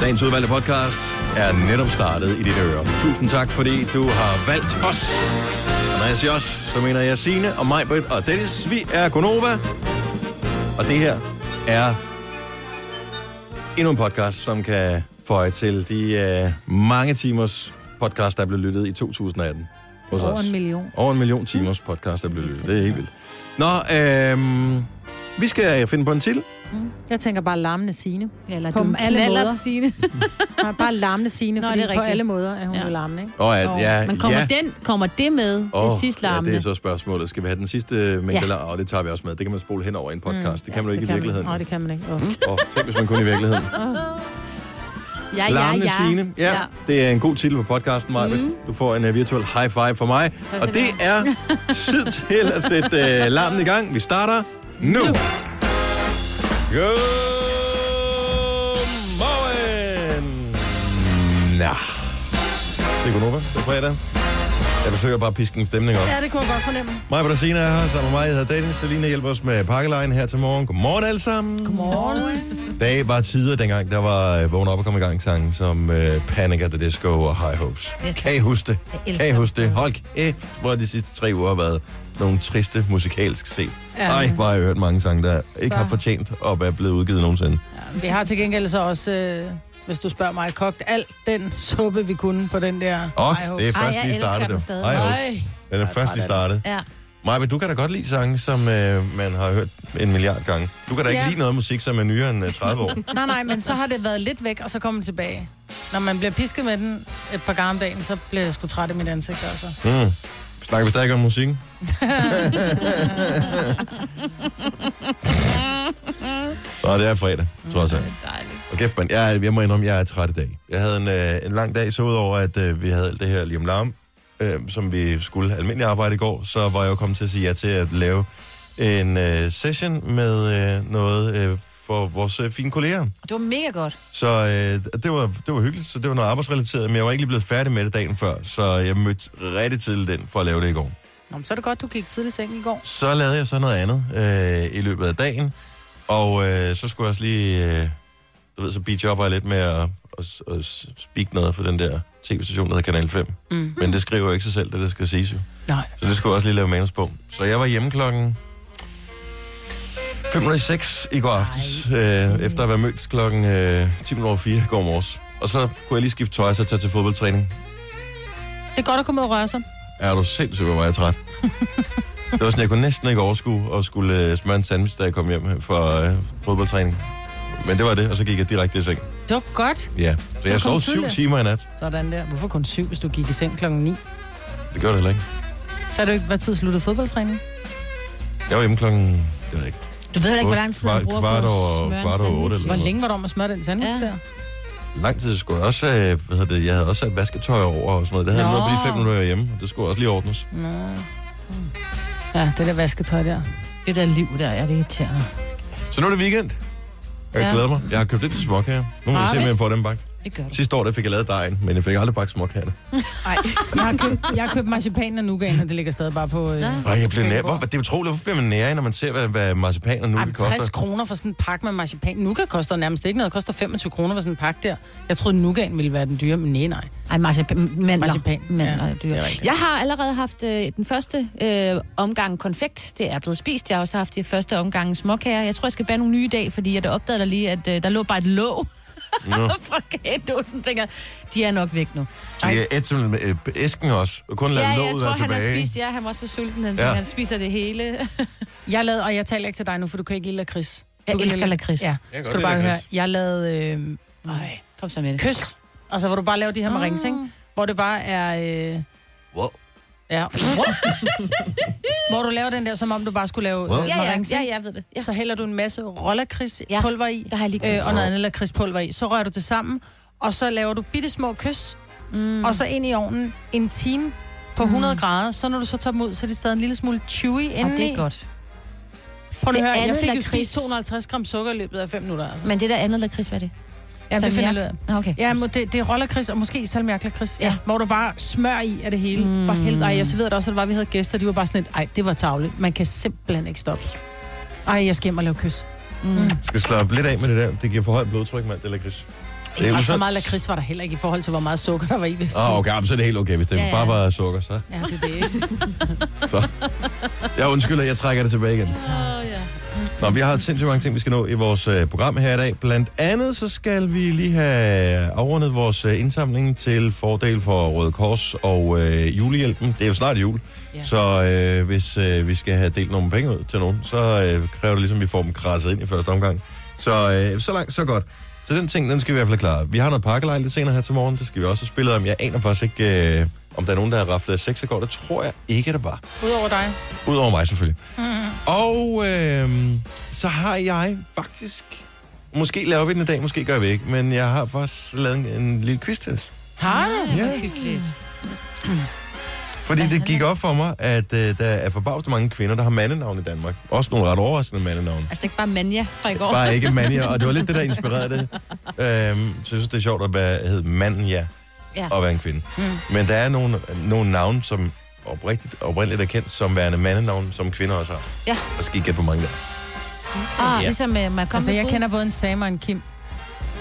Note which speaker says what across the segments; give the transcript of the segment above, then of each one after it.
Speaker 1: Dagens udvalgte podcast er netop startet i dine ører. Tusind tak, fordi du har valgt os. Og når jeg siger os, så mener jeg Signe og mig, Britt og Dennis. Vi er Gonova. Og det her er endnu en podcast, som kan føje til de uh, mange timers podcast, der er blevet lyttet i 2018 hos
Speaker 2: Over
Speaker 1: os.
Speaker 2: en million.
Speaker 1: Over en million timers podcast, der er blevet lyttet. Det er helt vildt. Nå, øhm, vi skal finde på en
Speaker 2: Jeg tænker bare larmende Signe.
Speaker 3: Eller
Speaker 2: På alle måder.
Speaker 3: Signe.
Speaker 2: Nej, bare larmende Signe,
Speaker 3: Nå,
Speaker 2: fordi
Speaker 3: det
Speaker 2: på
Speaker 3: rigtigt.
Speaker 2: alle måder er hun
Speaker 3: Ja.
Speaker 2: jo larmende, ikke?
Speaker 1: Og at,
Speaker 2: Nå,
Speaker 1: ja,
Speaker 3: Men kommer,
Speaker 1: ja.
Speaker 3: den, kommer det med,
Speaker 1: Åh,
Speaker 3: det sidste
Speaker 1: ja,
Speaker 3: larmende?
Speaker 1: det er så spørgsmålet. Skal vi have den sidste mængde?
Speaker 3: Ja.
Speaker 1: Ja. Og det tager vi også med. Det kan man spole hen over i en podcast. Det kan man jo ikke i virkeligheden.
Speaker 2: Nej, det kan man ikke. Oh.
Speaker 1: Og tænk, hvis man kunne i virkeligheden.
Speaker 3: Ja, ja,
Speaker 1: Larmende
Speaker 3: ja.
Speaker 1: Signe. Ja, det er en god titel på podcasten, Maja. Mm. Du får en uh, virtuel high five fra mig.
Speaker 3: Tak
Speaker 1: Og det er tid til at sætte uh, larmen i gang. Vi starter nu. nu. Godmorgen. Nå. Det er Gunova. Det er fredag. Jeg forsøger bare at piske en stemning op.
Speaker 2: Ja, det kunne jeg godt fornemme.
Speaker 1: Mig og Sina er her sammen med mig. Jeg hedder Dennis. Selina hjælper os med pakkelejen her til morgen. Godmorgen alle sammen.
Speaker 2: Godmorgen.
Speaker 1: Dag var tider dengang, der var øh, vågn op og kom i gang sang som øh, Panic at the Disco og High Hopes.
Speaker 3: Yes.
Speaker 1: Kan I huske det? Kan I huske det? Hold kæft, hvor de sidste tre uger har været nogle triste musikalsk set.
Speaker 2: Ja.
Speaker 1: Ej, hvor har jeg hørt mange sange, der ikke
Speaker 2: Så.
Speaker 1: har fortjent at være blevet udgivet nogensinde.
Speaker 2: Vi har til gengæld så også, øh, hvis du spørger mig, kogt alt den suppe, vi kunne på den der.
Speaker 1: Og
Speaker 2: High
Speaker 1: det er.
Speaker 3: Ej,
Speaker 1: først
Speaker 3: jeg
Speaker 1: lige startet.
Speaker 3: den.
Speaker 2: Ej.
Speaker 1: Den er
Speaker 2: Jeg
Speaker 1: først lige
Speaker 2: af
Speaker 1: startet.
Speaker 3: Ja.
Speaker 1: Maja, du kan da godt lide sange, som øh, man har hørt en milliard gange. Du kan da ikke
Speaker 2: Ja.
Speaker 1: lide noget musik, som er nyere end øh, 30 år.
Speaker 2: Nej, nej, men så har det været lidt væk, og så kommer tilbage. Når man bliver pisket med den et par gange om dagen, så bliver jeg sgu træt i mit ansigt, altså.
Speaker 1: Mm. Snakker vi stadig om musikken? Nå, det er fredag, alt.
Speaker 3: Dejligt.
Speaker 1: Og kæft, man, jeg, jeg må indrømme, jeg er træt i dag. Jeg havde en, øh, en lang dag, så udover at øh, vi havde alt det her lige om larm, øh, som vi skulle almindelig arbejde i går, så var jeg jo kommet til at sige ja til at lave en øh, session med øh, noget øh, for vores øh, fine kolleger.
Speaker 3: Det var mega godt.
Speaker 1: Så øh, det, var, det var hyggeligt, så det var noget arbejdsrelateret, men jeg var ikke lige blevet færdig med det dagen før, så jeg mødte rigtig tidligt den for at lave det i går.
Speaker 2: Nå, men så er det godt, du gik tidligt i seng i går.
Speaker 1: Så lavede jeg så noget andet øh, i løbet af dagen, og øh, så skulle jeg også lige, øh, du ved, så beachopper jeg lidt med at, at, at speak noget for den der tv-station, der hedder Kanal 5.
Speaker 2: Mm.
Speaker 1: Men det skriver jo ikke sig selv, det der skal siges jo.
Speaker 2: Nej.
Speaker 1: Så det skulle jeg også lige lave manus på. Så jeg var hjemme klokken 5.06 i går aftes, øh, efter at have været mødt klokken øh, 10 over 4 i går morges. Og så kunne jeg lige skifte tøj, så tage til fodboldtræning.
Speaker 2: Det er godt at komme ud og røre sig.
Speaker 1: Er du sindssygt, hvor var jeg træt. Det var sådan, jeg kunne næsten ikke overskue at skulle øh, smøre en sandwich, da jeg kom hjem fra øh, fodboldtræning. Men det var det, og så gik jeg direkte i seng.
Speaker 2: Det var godt.
Speaker 1: Ja, så jeg sov syv
Speaker 2: tidligere.
Speaker 1: timer i nat.
Speaker 2: Sådan der. Hvorfor kun syv, hvis du gik i seng klokken 9?
Speaker 1: Det gør det heller ikke.
Speaker 2: Så er det jo ikke, hvad tid sluttede fodboldtræning?
Speaker 1: Jeg var hjemme klokken, det ved jeg ikke,
Speaker 3: Du ved ikke, hvor lang tid
Speaker 1: kvart-
Speaker 3: han bruger
Speaker 1: kvart
Speaker 3: på
Speaker 1: over-
Speaker 3: at
Speaker 1: kvart over otte
Speaker 3: sandwich.
Speaker 1: eller
Speaker 2: Hvor længe var du om at smøre den sandwich
Speaker 3: Ja.
Speaker 2: der?
Speaker 1: lang tid skulle jeg også have, hvad hedder det, jeg havde også sat vasketøj over og sådan noget. Det havde
Speaker 2: Nå.
Speaker 1: noget på de fem minutter, jeg hjemme. Det skulle også lige ordnes.
Speaker 2: Nå. Ja, det der vasketøj der.
Speaker 3: Det der liv der, ja, det er irriterende.
Speaker 1: Så nu er det weekend. Jeg
Speaker 2: Ja.
Speaker 1: glæder mig. Jeg har købt lidt til småkager. Nu må vi se, om jeg får dem bagt.
Speaker 3: Det gør du.
Speaker 1: Sidste år, der fik jeg lavet dejen, men jeg fik aldrig bagt småkagerne.
Speaker 2: Nej, jeg har købt, jeg har købt marcipan og nougat, og det ligger stadig bare på... Øh.
Speaker 1: Og jeg blev nær. Hvor, det er utroligt, hvorfor bliver man nær, når man ser, hvad, hvad marcipan og
Speaker 2: Ej,
Speaker 1: det
Speaker 2: 60
Speaker 1: koster?
Speaker 2: kroner for sådan en pakke med marcipan. Nougat koster nærmest ikke noget. Det koster 25 kroner for sådan en pakke der. Jeg troede, nougat ville være den dyre, men nej, nej.
Speaker 3: Ej, marcipan. Mandler.
Speaker 2: Marcipan.
Speaker 3: Mandler
Speaker 2: Ja,
Speaker 3: er dyre. Jeg har allerede haft øh, den første øh, omgang konfekt. Det er blevet spist. Jeg har også haft de første omgang småkager. Jeg tror, jeg skal bage nogle nye i dag, fordi jeg opdagede lige, at øh, der lå bare et låg
Speaker 1: Nå.
Speaker 3: fra kagedåsen. Tænker, de er nok væk nu.
Speaker 1: Så jeg et simpelthen med øh, æsken også, og kun lade
Speaker 3: Ja,
Speaker 1: ja,
Speaker 3: jeg
Speaker 1: låget
Speaker 3: tror,
Speaker 1: være
Speaker 3: han har
Speaker 1: tilbage.
Speaker 3: spist. Ja, han var så sulten, han,
Speaker 1: Ja.
Speaker 3: ja. han spiser det hele.
Speaker 2: Jeg lavede, og jeg taler ikke til dig nu, for du kan ikke lide lakrids.
Speaker 3: Jeg
Speaker 2: Du
Speaker 3: elsker lakrids.
Speaker 2: Ja,
Speaker 1: Jeg
Speaker 2: skal du bare høre. Jeg lavede øh, ej,
Speaker 3: Kom så med det.
Speaker 2: kys. Altså, hvor du bare laver de her marings, ikke? Hvor det bare er... Øh,
Speaker 1: Wow.
Speaker 2: Ja. hvor du laver den der, som om du bare skulle lave øh,
Speaker 3: Ja, ja, ja, jeg ved det. Ja.
Speaker 2: Så hælder du en masse rollakrids
Speaker 3: Ja,
Speaker 2: pulver i,
Speaker 3: Der har jeg lige
Speaker 2: øh, og noget andet lakridspulver i. Så rører du det sammen, og så laver du bitte små kys,
Speaker 3: mm.
Speaker 2: og så ind i ovnen en time på 100 grader. Så når du så tager dem ud, så er de stadig en lille smule chewy
Speaker 3: Og
Speaker 2: indeni.
Speaker 3: det er godt.
Speaker 2: Prøv
Speaker 3: Det
Speaker 2: at høre, jeg fik jo spist 250 gram sukker i løbet af 5 minutter. Altså.
Speaker 3: Men det der andet lakrids, hvad er det?
Speaker 2: Ja, det finder jeg ud af.
Speaker 3: Okay.
Speaker 2: Ja, det, det er rollerkris, og måske salmiaklakris, ja.
Speaker 3: Ja.
Speaker 2: hvor du bare smør i af det hele. Mm. For helvede. Ej, jeg så ved det også, at det var, vi havde gæster, de var bare sådan et, ej, det var tavligt. Man kan simpelthen ikke stoppe. Ej, jeg skal hjem og lave kys.
Speaker 3: Mm.
Speaker 1: skal slappe lidt af med det der. Det giver for højt blodtryk, mand, det lakrids. Det er
Speaker 2: Og så meget lakrids var der heller ikke i forhold til, hvor meget sukker der var i.
Speaker 1: Åh, okay, men så er det helt okay, hvis det
Speaker 3: Ja, ja.
Speaker 1: bare var sukker, så.
Speaker 2: Ja, det er det ikke.
Speaker 1: så. Jeg undskylder, jeg trækker det tilbage igen.
Speaker 3: Åh, ja.
Speaker 1: Nå, vi har sindssygt mange ting, vi skal nå i vores øh, program her i dag. Blandt andet så skal vi lige have afrundet vores øh, indsamling til fordel for Røde Kors og øh, julehjælpen. Det er jo snart jul, ja. Så øh, hvis øh, vi skal have delt nogle penge ud til nogen, så øh, kræver det ligesom, at vi får dem krasset ind i første omgang. Så øh, så langt, så godt. Så den ting, den skal vi i hvert fald klare. Vi har noget pakkelejl lidt senere her til morgen, det skal vi også have spillet om. Jeg aner faktisk ikke, øh, om der er nogen, der har raflet sex i går. Det tror jeg ikke, der var.
Speaker 2: Udover dig.
Speaker 1: Udover mig selvfølgelig. Mm. Og øh, så har jeg faktisk... Måske laver vi den i dag, måske gør vi ikke. Men jeg har faktisk lavet en, en lille quiz til os.
Speaker 2: Har du?
Speaker 3: Ja. Hyggeligt.
Speaker 1: Fordi det gik op for mig, at øh, der er forbavset mange kvinder, der har mandenavn i Danmark. Også nogle ret overraskende mandenavn.
Speaker 3: Altså ikke bare Manja fra i går.
Speaker 1: Bare ikke manja, og det var lidt det, der inspirerede det. Øhm, så jeg synes, det er sjovt at være, hedde manden, ja, og være en kvinde. Mm. Men der er nogle, nogle navne, som oprigtigt, oprindeligt er kendt som værende mandenavn, som kvinder også har.
Speaker 3: Ja.
Speaker 1: Og skal I gætte, hvor mange der er.
Speaker 3: Ah,
Speaker 1: Ja.
Speaker 3: ligesom uh, man kommer
Speaker 2: Altså, jeg kender både en Sam og en Kim.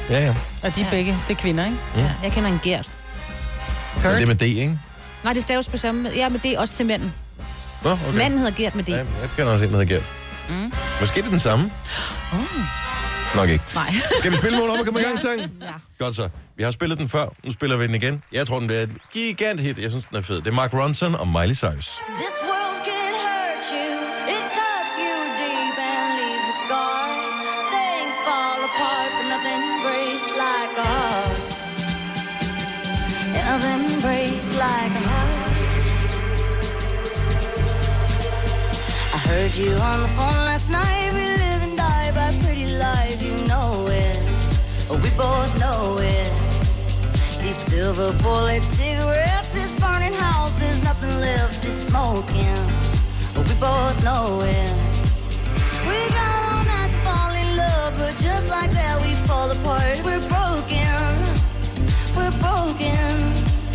Speaker 1: Ja, ja.
Speaker 2: Og de er
Speaker 3: Ja.
Speaker 2: begge, det er kvinder, ikke?
Speaker 3: Ja, jeg kender en Gert.
Speaker 2: Kurt.
Speaker 1: det er med D, ikke?
Speaker 3: Nej, det staves på samme... Ja, men det er også til mænden.
Speaker 1: Nå, okay.
Speaker 3: Manden hedder Gert med det.
Speaker 1: Ja, jeg kender også en, der hedder Gert.
Speaker 3: Mm.
Speaker 1: Måske er det den samme.
Speaker 3: Oh.
Speaker 1: Nok ikke.
Speaker 3: Nej.
Speaker 1: Skal vi spille morgen op og komme i gang, sang?
Speaker 3: Ja.
Speaker 1: Godt så. Vi har spillet den før. Nu spiller vi den igen. Jeg tror, den bliver et gigant hit. Jeg synes, den er fed. Det er Mark Ronson og Miley Cyrus.
Speaker 4: This world can hurt you, it cuts you deep and leaves a scar. Things fall apart, but nothing breaks like a heart. Nothing breaks like a heart. I heard you on the phone last night. We live and die by pretty lies, you know it. We both know it. These silver bullet cigarettes, this burning house, there's nothing left, it's smoking. But we both know it. We got all night to fall in love, but just like that, we fall apart. We're broken, we're broken.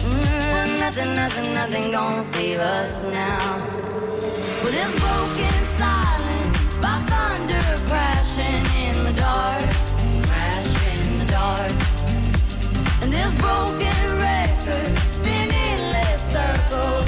Speaker 4: Mm, nothing, nothing, nothing gonna save us now. With this broken silence, by thunder crashing in the dark, crashing in the dark. And this broken record spinning less circles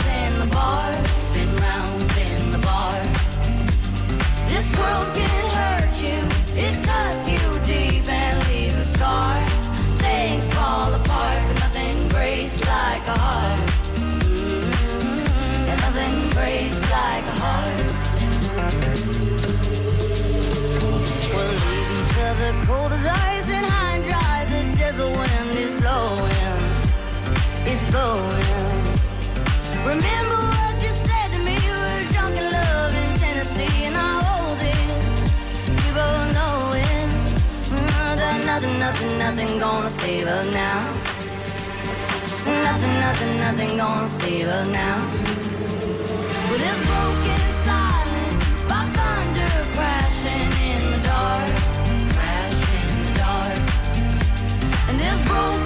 Speaker 4: nothing, gonna save us now. Nothing, nothing, nothing gonna save us now. With this broken silence, by thunder crashing in the dark, crashing in the dark. And this broken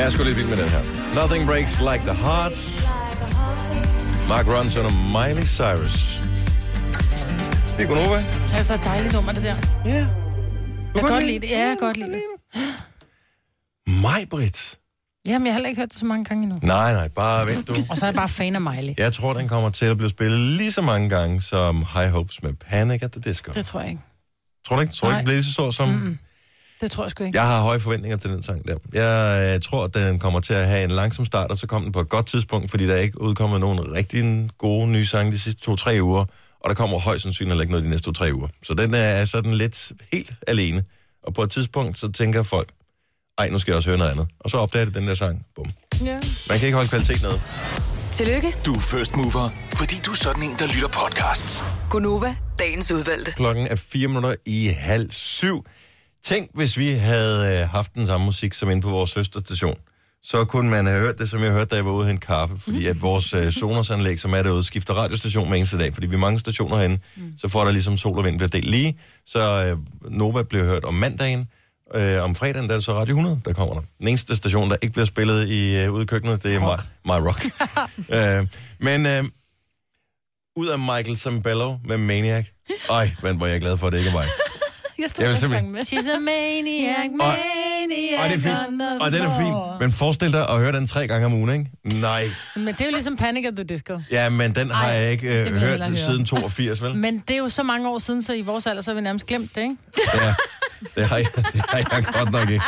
Speaker 1: Jeg er sgu lidt vild med den her. Nothing Breaks Like the Hearts. Mark Ronson og Miley Cyrus. Det er Gunova.
Speaker 2: Det er så et dejligt nummer, det der.
Speaker 1: Ja.
Speaker 2: Jeg kan godt lide det. Ja, jeg kan godt lide det.
Speaker 1: Mig, Britt.
Speaker 2: Jamen, jeg har heller ikke hørt det så mange gange endnu.
Speaker 1: Nej, nej, bare vent du.
Speaker 2: Og så er jeg bare fan af Miley.
Speaker 1: Jeg tror, den kommer til at blive spillet lige så mange gange som High Hopes med Panic at the Disco.
Speaker 2: Det tror jeg ikke.
Speaker 1: Tror du ikke? Tror du ikke,
Speaker 2: Nej.
Speaker 1: den bliver lige så stor som...
Speaker 2: Mm-mm. Det tror jeg sgu ikke.
Speaker 1: Jeg har høje forventninger til den sang der. Jeg øh, tror, at den kommer til at have en langsom start, og så kommer den på et godt tidspunkt, fordi der er ikke udkommet nogen rigtig gode nye sange de sidste to-tre uger, og der kommer højst sandsynligt heller ikke noget de næste to-tre uger. Så den er sådan lidt helt alene. Og på et tidspunkt, så tænker folk, ej, nu skal jeg også høre noget andet. Og så opdager det den der sang. Bum.
Speaker 2: Ja.
Speaker 1: Man kan ikke holde kvalitet nede.
Speaker 5: Tillykke,
Speaker 6: Du er first mover, fordi du er sådan en, der lytter podcasts.
Speaker 5: Gunova, dagens udvalgte.
Speaker 1: Klokken er fire minutter i halv syv. Tænk, hvis vi havde øh, haft den samme musik som inde på vores søsterstation. Så kunne man have hørt det, som jeg hørte, da jeg var ude hente kaffe. Fordi at vores øh, Sonos-anlæg, som er derude, skifter radiostation med eneste dag. Fordi vi er mange stationer herinde, mm. så får der ligesom sol og vind bliver delt lige. Så øh, Nova bliver hørt om mandagen. Øh, om fredagen, der er det så Radio 100, der kommer der. Den eneste station, der ikke bliver spillet i, øh, ude i køkkenet, det er My, My Rock. øh, men øh, ud af Michael Zambello med Maniac. Ej, men hvor er jeg glad for, at det ikke er mig.
Speaker 3: Jeg
Speaker 1: Jeg vil simpelthen...
Speaker 3: med.
Speaker 2: She's a maniac,
Speaker 1: Og,
Speaker 2: maniac
Speaker 1: og det er fint. Og den er fin. Men forestil dig at høre den tre gange om ugen, ikke? Nej.
Speaker 2: Men det er jo ligesom Panic at the Disco.
Speaker 1: Ja, men den har
Speaker 2: Ej,
Speaker 1: jeg ikke øh,
Speaker 3: jeg
Speaker 1: hørt siden 82, vel?
Speaker 2: Men det er jo så mange år siden, så i vores alder, så har vi nærmest glemt det, ikke?
Speaker 1: Ja, det har jeg, det har jeg godt nok ikke.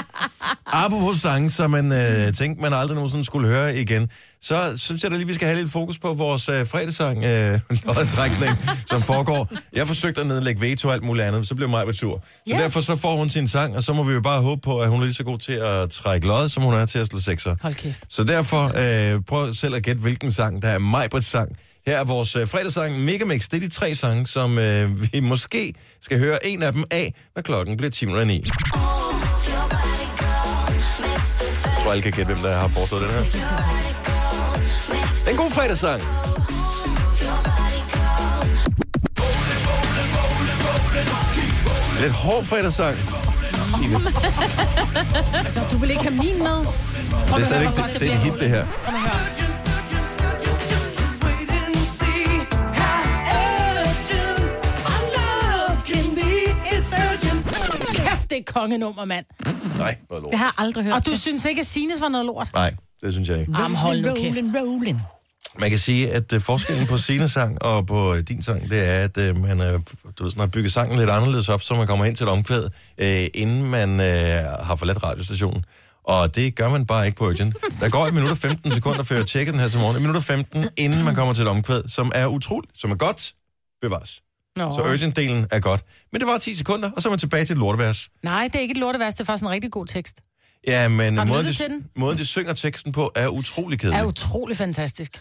Speaker 1: Apropos sange, som man øh, tænkte, man aldrig nogensinde skulle høre igen, så synes jeg da lige, vi skal have lidt fokus på vores øh, fredagssang, øh, lodtrækning, som foregår. Jeg forsøgte at nedlægge veto og alt muligt andet, så blev mig på tur. Så
Speaker 2: Ja.
Speaker 1: derfor så får hun sin sang, og så må vi jo bare håbe på, at hun er lige så god til at trække lod, som hun er til at slå sekser.
Speaker 2: Hold kæft.
Speaker 1: Så derfor øh, prøv selv at gætte, hvilken sang, der er Majbrits sang. Her er vores øh, fredagssang Megamix. Det er de tre sange, som øh, vi måske skal høre en af dem af, når klokken bliver 10.09. Jeg tror, alle kan gætte, hvem der har foreslået den her. Det er en god fredagssang. Lidt hård fredagssang. Signe.
Speaker 2: Altså, du vil ikke have min med? Prøv
Speaker 1: Det er stadigvæk det, det er et
Speaker 2: bliver.
Speaker 1: hit, det her.
Speaker 2: Kom det er kongenummer, mand.
Speaker 1: Nej, noget lort.
Speaker 3: Det har jeg aldrig hørt.
Speaker 2: Og du synes ikke, at Sines var noget lort?
Speaker 1: Nej, det synes jeg ikke.
Speaker 2: Jamen, hold nu kæft.
Speaker 3: Rollin', rollin'.
Speaker 1: Man kan sige, at uh, forskellen på sine sang og på uh, din sang, det er, at uh, man uh, du ved, sådan, har bygget sangen lidt anderledes op, så man kommer hen til et omkvæd, uh, inden man uh, har forladt radiostationen. Og det gør man bare ikke på Urgent. Der går 1 minut og 15 sekunder, før jeg tjekker den her til morgen. 1 minut og 15, inden man kommer til et omkvæd, som er utroligt, som er godt bevares.
Speaker 2: Nå.
Speaker 1: Så Urgent-delen er godt. Men det var 10 sekunder, og så er man tilbage til et lortevers.
Speaker 2: Nej, det er ikke et lorteværst, det er faktisk en rigtig god tekst.
Speaker 1: Ja, men måden de,
Speaker 2: den?
Speaker 1: måden, de synger teksten på, er utrolig kedelig.
Speaker 2: er utrolig fantastisk.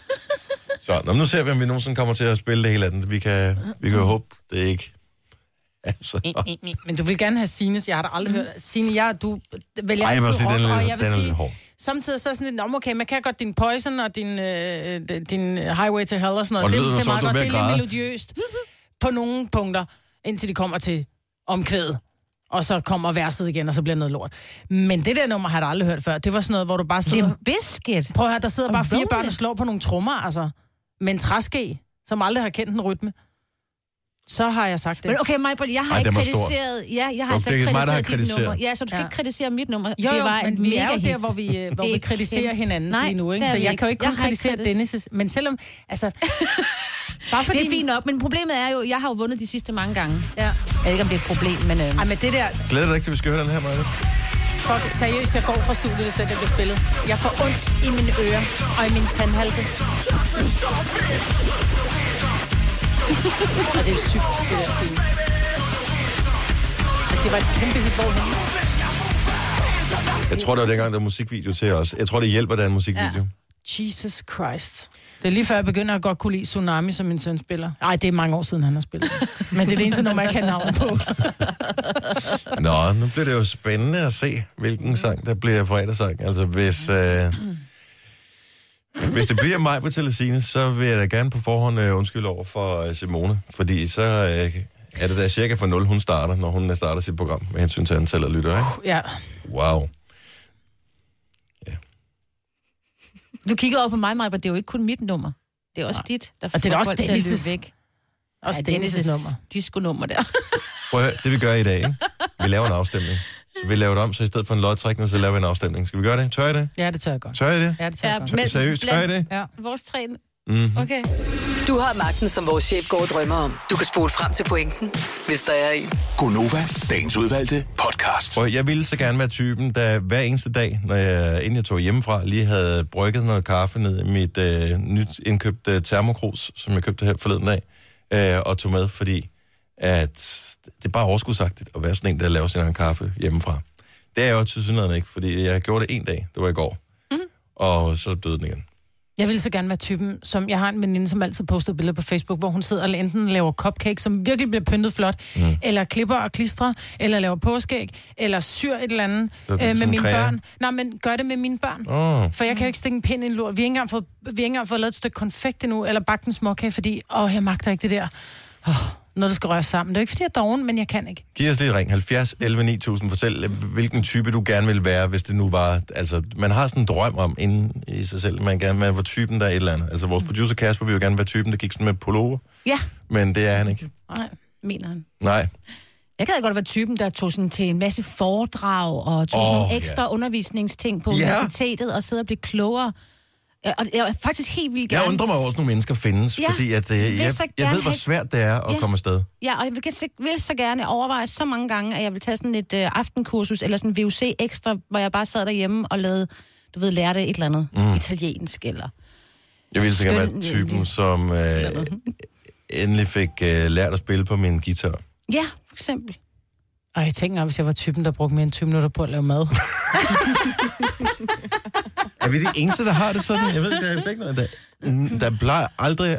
Speaker 1: Så nå, nu ser vi, om vi nogensinde kommer til at spille det hele af den. Vi kan, vi kan jo håbe, det ikke... Altså,
Speaker 2: Men du vil gerne have Sines, jeg har da aldrig hørt. Signe, jeg, du vælger
Speaker 1: Ej, jeg
Speaker 2: altid rock, og jeg vil sige, samtidig så er sådan lidt, "Nå, okay, man kan godt din Poison og din, øh, din Highway to Hell og sådan noget.
Speaker 1: Og det
Speaker 2: det, det er
Speaker 1: om,
Speaker 2: meget godt, det er lidt melodiøst på nogle punkter, indtil de kommer til omkvædet. Og så kommer verset igen, og så bliver det noget lort. Men det der nummer har jeg aldrig hørt før. Det var sådan noget, hvor du bare sidder...
Speaker 3: Limp Bizkit.
Speaker 2: Prøv at høre, der sidder bare fire børn og slår på nogle trommer, altså. Med en træske, som aldrig har kendt en rytme. Så har jeg sagt det.
Speaker 3: Men okay, Majbert, jeg har
Speaker 1: Ej,
Speaker 3: ikke kritiseret... Ja, jeg har altså
Speaker 1: det er
Speaker 3: ikke
Speaker 1: mig,
Speaker 3: kritiseret dit
Speaker 1: kritiseret.
Speaker 3: nummer. Ja, så du skal
Speaker 2: Ja.
Speaker 3: ikke kritisere mit nummer.
Speaker 2: Jo,
Speaker 3: det
Speaker 2: jo,
Speaker 3: var
Speaker 2: men
Speaker 3: et
Speaker 2: vi er jo
Speaker 3: mega
Speaker 2: der, hvor vi, øh, hvor vi kritiserer hinanden
Speaker 3: Nej,
Speaker 2: lige nu, ikke?
Speaker 3: det er
Speaker 2: Så jeg
Speaker 3: ikke.
Speaker 2: kan jo ikke kun kritisere
Speaker 3: kritis-
Speaker 2: Dennis' Men selvom, altså... bare fordi...
Speaker 3: Det er fint nok, men problemet er jo, jeg har jo vundet de sidste mange gange.
Speaker 2: Ja.
Speaker 3: Jeg ved ikke, om det er et problem, men... Øh,
Speaker 2: Ej, men det der...
Speaker 1: glæder dig ikke til, at vi skal høre den her, Maja?
Speaker 2: Fuck, seriøst, jeg går fra studiet, hvis den der bliver spillet. Jeg får ondt i mine ører og i min tandhalse. og det er sygt, det der scene. Det var et kæmpe hit, hvor han...
Speaker 1: Jeg tror, det var dengang, der var musikvideo til os. Jeg tror, det hjælper, der er en musikvideo. Ja.
Speaker 2: Jesus Christ. Det er lige før, jeg begynder at godt kunne lide Tsunami, som min søn spiller. Nej, det er mange år siden, han har spillet. Men det er det eneste nummer, jeg kan navn på.
Speaker 1: Nå, nu bliver det jo spændende at se, hvilken sang, der bliver fredagssang. Altså, hvis... Øh, hvis det bliver mig på Telesine, så vil jeg da gerne på forhånd øh, undskylde over for øh, Simone. Fordi så øh, er det da cirka for 0, hun starter, når hun starter sit program, med hensyn til antallet af lyttere, ikke?
Speaker 2: Ja.
Speaker 1: Wow.
Speaker 3: Du kigger over på mig, Majbert, det er jo ikke kun mit nummer. Det er også dit, der
Speaker 2: Og det er
Speaker 3: får
Speaker 2: også
Speaker 3: folk til at løbe
Speaker 2: Dennis'.
Speaker 3: væk.
Speaker 2: Også
Speaker 3: Ja,
Speaker 2: ja, Dennis' nummer.
Speaker 3: disco-nummer der.
Speaker 1: Prøv at høre, det vi gør i dag, ikke? Vi laver en afstemning. Så vi laver det om, så i stedet for en lodtrækning, så laver vi en afstemning. Skal vi gøre det? Tør I det?
Speaker 2: Ja, det tør jeg godt.
Speaker 1: Tør I det?
Speaker 2: Ja, det tør jeg godt.
Speaker 1: men- seriøst, gør I det?
Speaker 2: Ja.
Speaker 3: Vores tre...
Speaker 1: Mm-hmm.
Speaker 3: Okay.
Speaker 5: Du har magten, som vores chef går og drømmer om. Du kan spole frem til pointen, hvis der er en.
Speaker 6: Gonova, dagens udvalgte podcast.
Speaker 1: Prøv, jeg ville så gerne være typen, der hver eneste dag, når jeg, inden jeg tog hjemmefra, lige havde brygget noget kaffe ned i mit øh, nyt indkøbte termokrus, som jeg købte her forleden dag, øh, og tog med, fordi at det er bare overskudsagtigt at være sådan en, der laver sin egen kaffe hjemmefra. Det er jeg jo til synligheden ikke, fordi jeg gjorde det en dag, det var i går, mm. og så døde den igen.
Speaker 2: Jeg vil så gerne være typen, som jeg har en veninde, som altid poster billeder på Facebook, hvor hun sidder og enten laver cupcakes, som virkelig bliver pyntet flot, mm. eller klipper og klistrer, eller laver påskæg, eller syr et eller andet øh, med
Speaker 1: sådan
Speaker 2: mine
Speaker 1: kræger?
Speaker 2: børn. Nej, men gør det med mine børn.
Speaker 1: Åh,
Speaker 2: For jeg kan jo ikke stikke en pind i en lort. Vi har ikke engang fået, vi har ikke engang fået lavet et stykke konfekt endnu, eller bagt en småkage, fordi, åh, jeg magter ikke det der. Oh, når det skal røres sammen. Det er jo ikke, fordi jeg er doven, men jeg kan ikke.
Speaker 1: giv os lige et ring. 70 11 9000. Fortæl, hvilken type du gerne vil være, hvis det nu var... Altså, man har sådan en drøm om inden i sig selv. Man gerne man var typen, der er et eller andet. Altså, vores producer Kasper vil jo gerne være typen, der gik sådan med pullover.
Speaker 3: Ja,
Speaker 1: Men det er han ikke.
Speaker 3: Nej, mener han.
Speaker 1: Nej.
Speaker 3: Jeg kan godt være typen, der tog sådan til en masse foredrag og tog oh, sådan nogle ekstra
Speaker 1: ja.
Speaker 3: undervisningsting på
Speaker 1: Ja.
Speaker 3: universitetet og sidde og blive klogere. Ja, Og jeg er faktisk helt vildt gerne...
Speaker 1: Jeg undrer mig over, at nogle mennesker findes,
Speaker 3: Ja,
Speaker 1: fordi at, øh, jeg, jeg
Speaker 3: gerne
Speaker 1: ved, hvor svært det er at
Speaker 3: Ja.
Speaker 1: komme afsted.
Speaker 3: Ja, og jeg vil, vil så gerne overveje så mange gange, at jeg vil tage sådan et øh, aftenkursus eller sådan en VUC ekstra, hvor jeg bare sad derhjemme og lavede, du ved, lærte et eller andet mm. italiensk eller...
Speaker 1: Jeg ville så gerne være typen, som øh, endelig fik øh, lært at spille på min guitar.
Speaker 3: Ja, for eksempel.
Speaker 2: Og jeg tænker, hvis jeg var typen, der brugte mere end 20 minutter på at lave mad.
Speaker 1: Er vi de eneste, der har det sådan? Jeg ved, der er ikke noget der. Mm, Der plejer aldrig,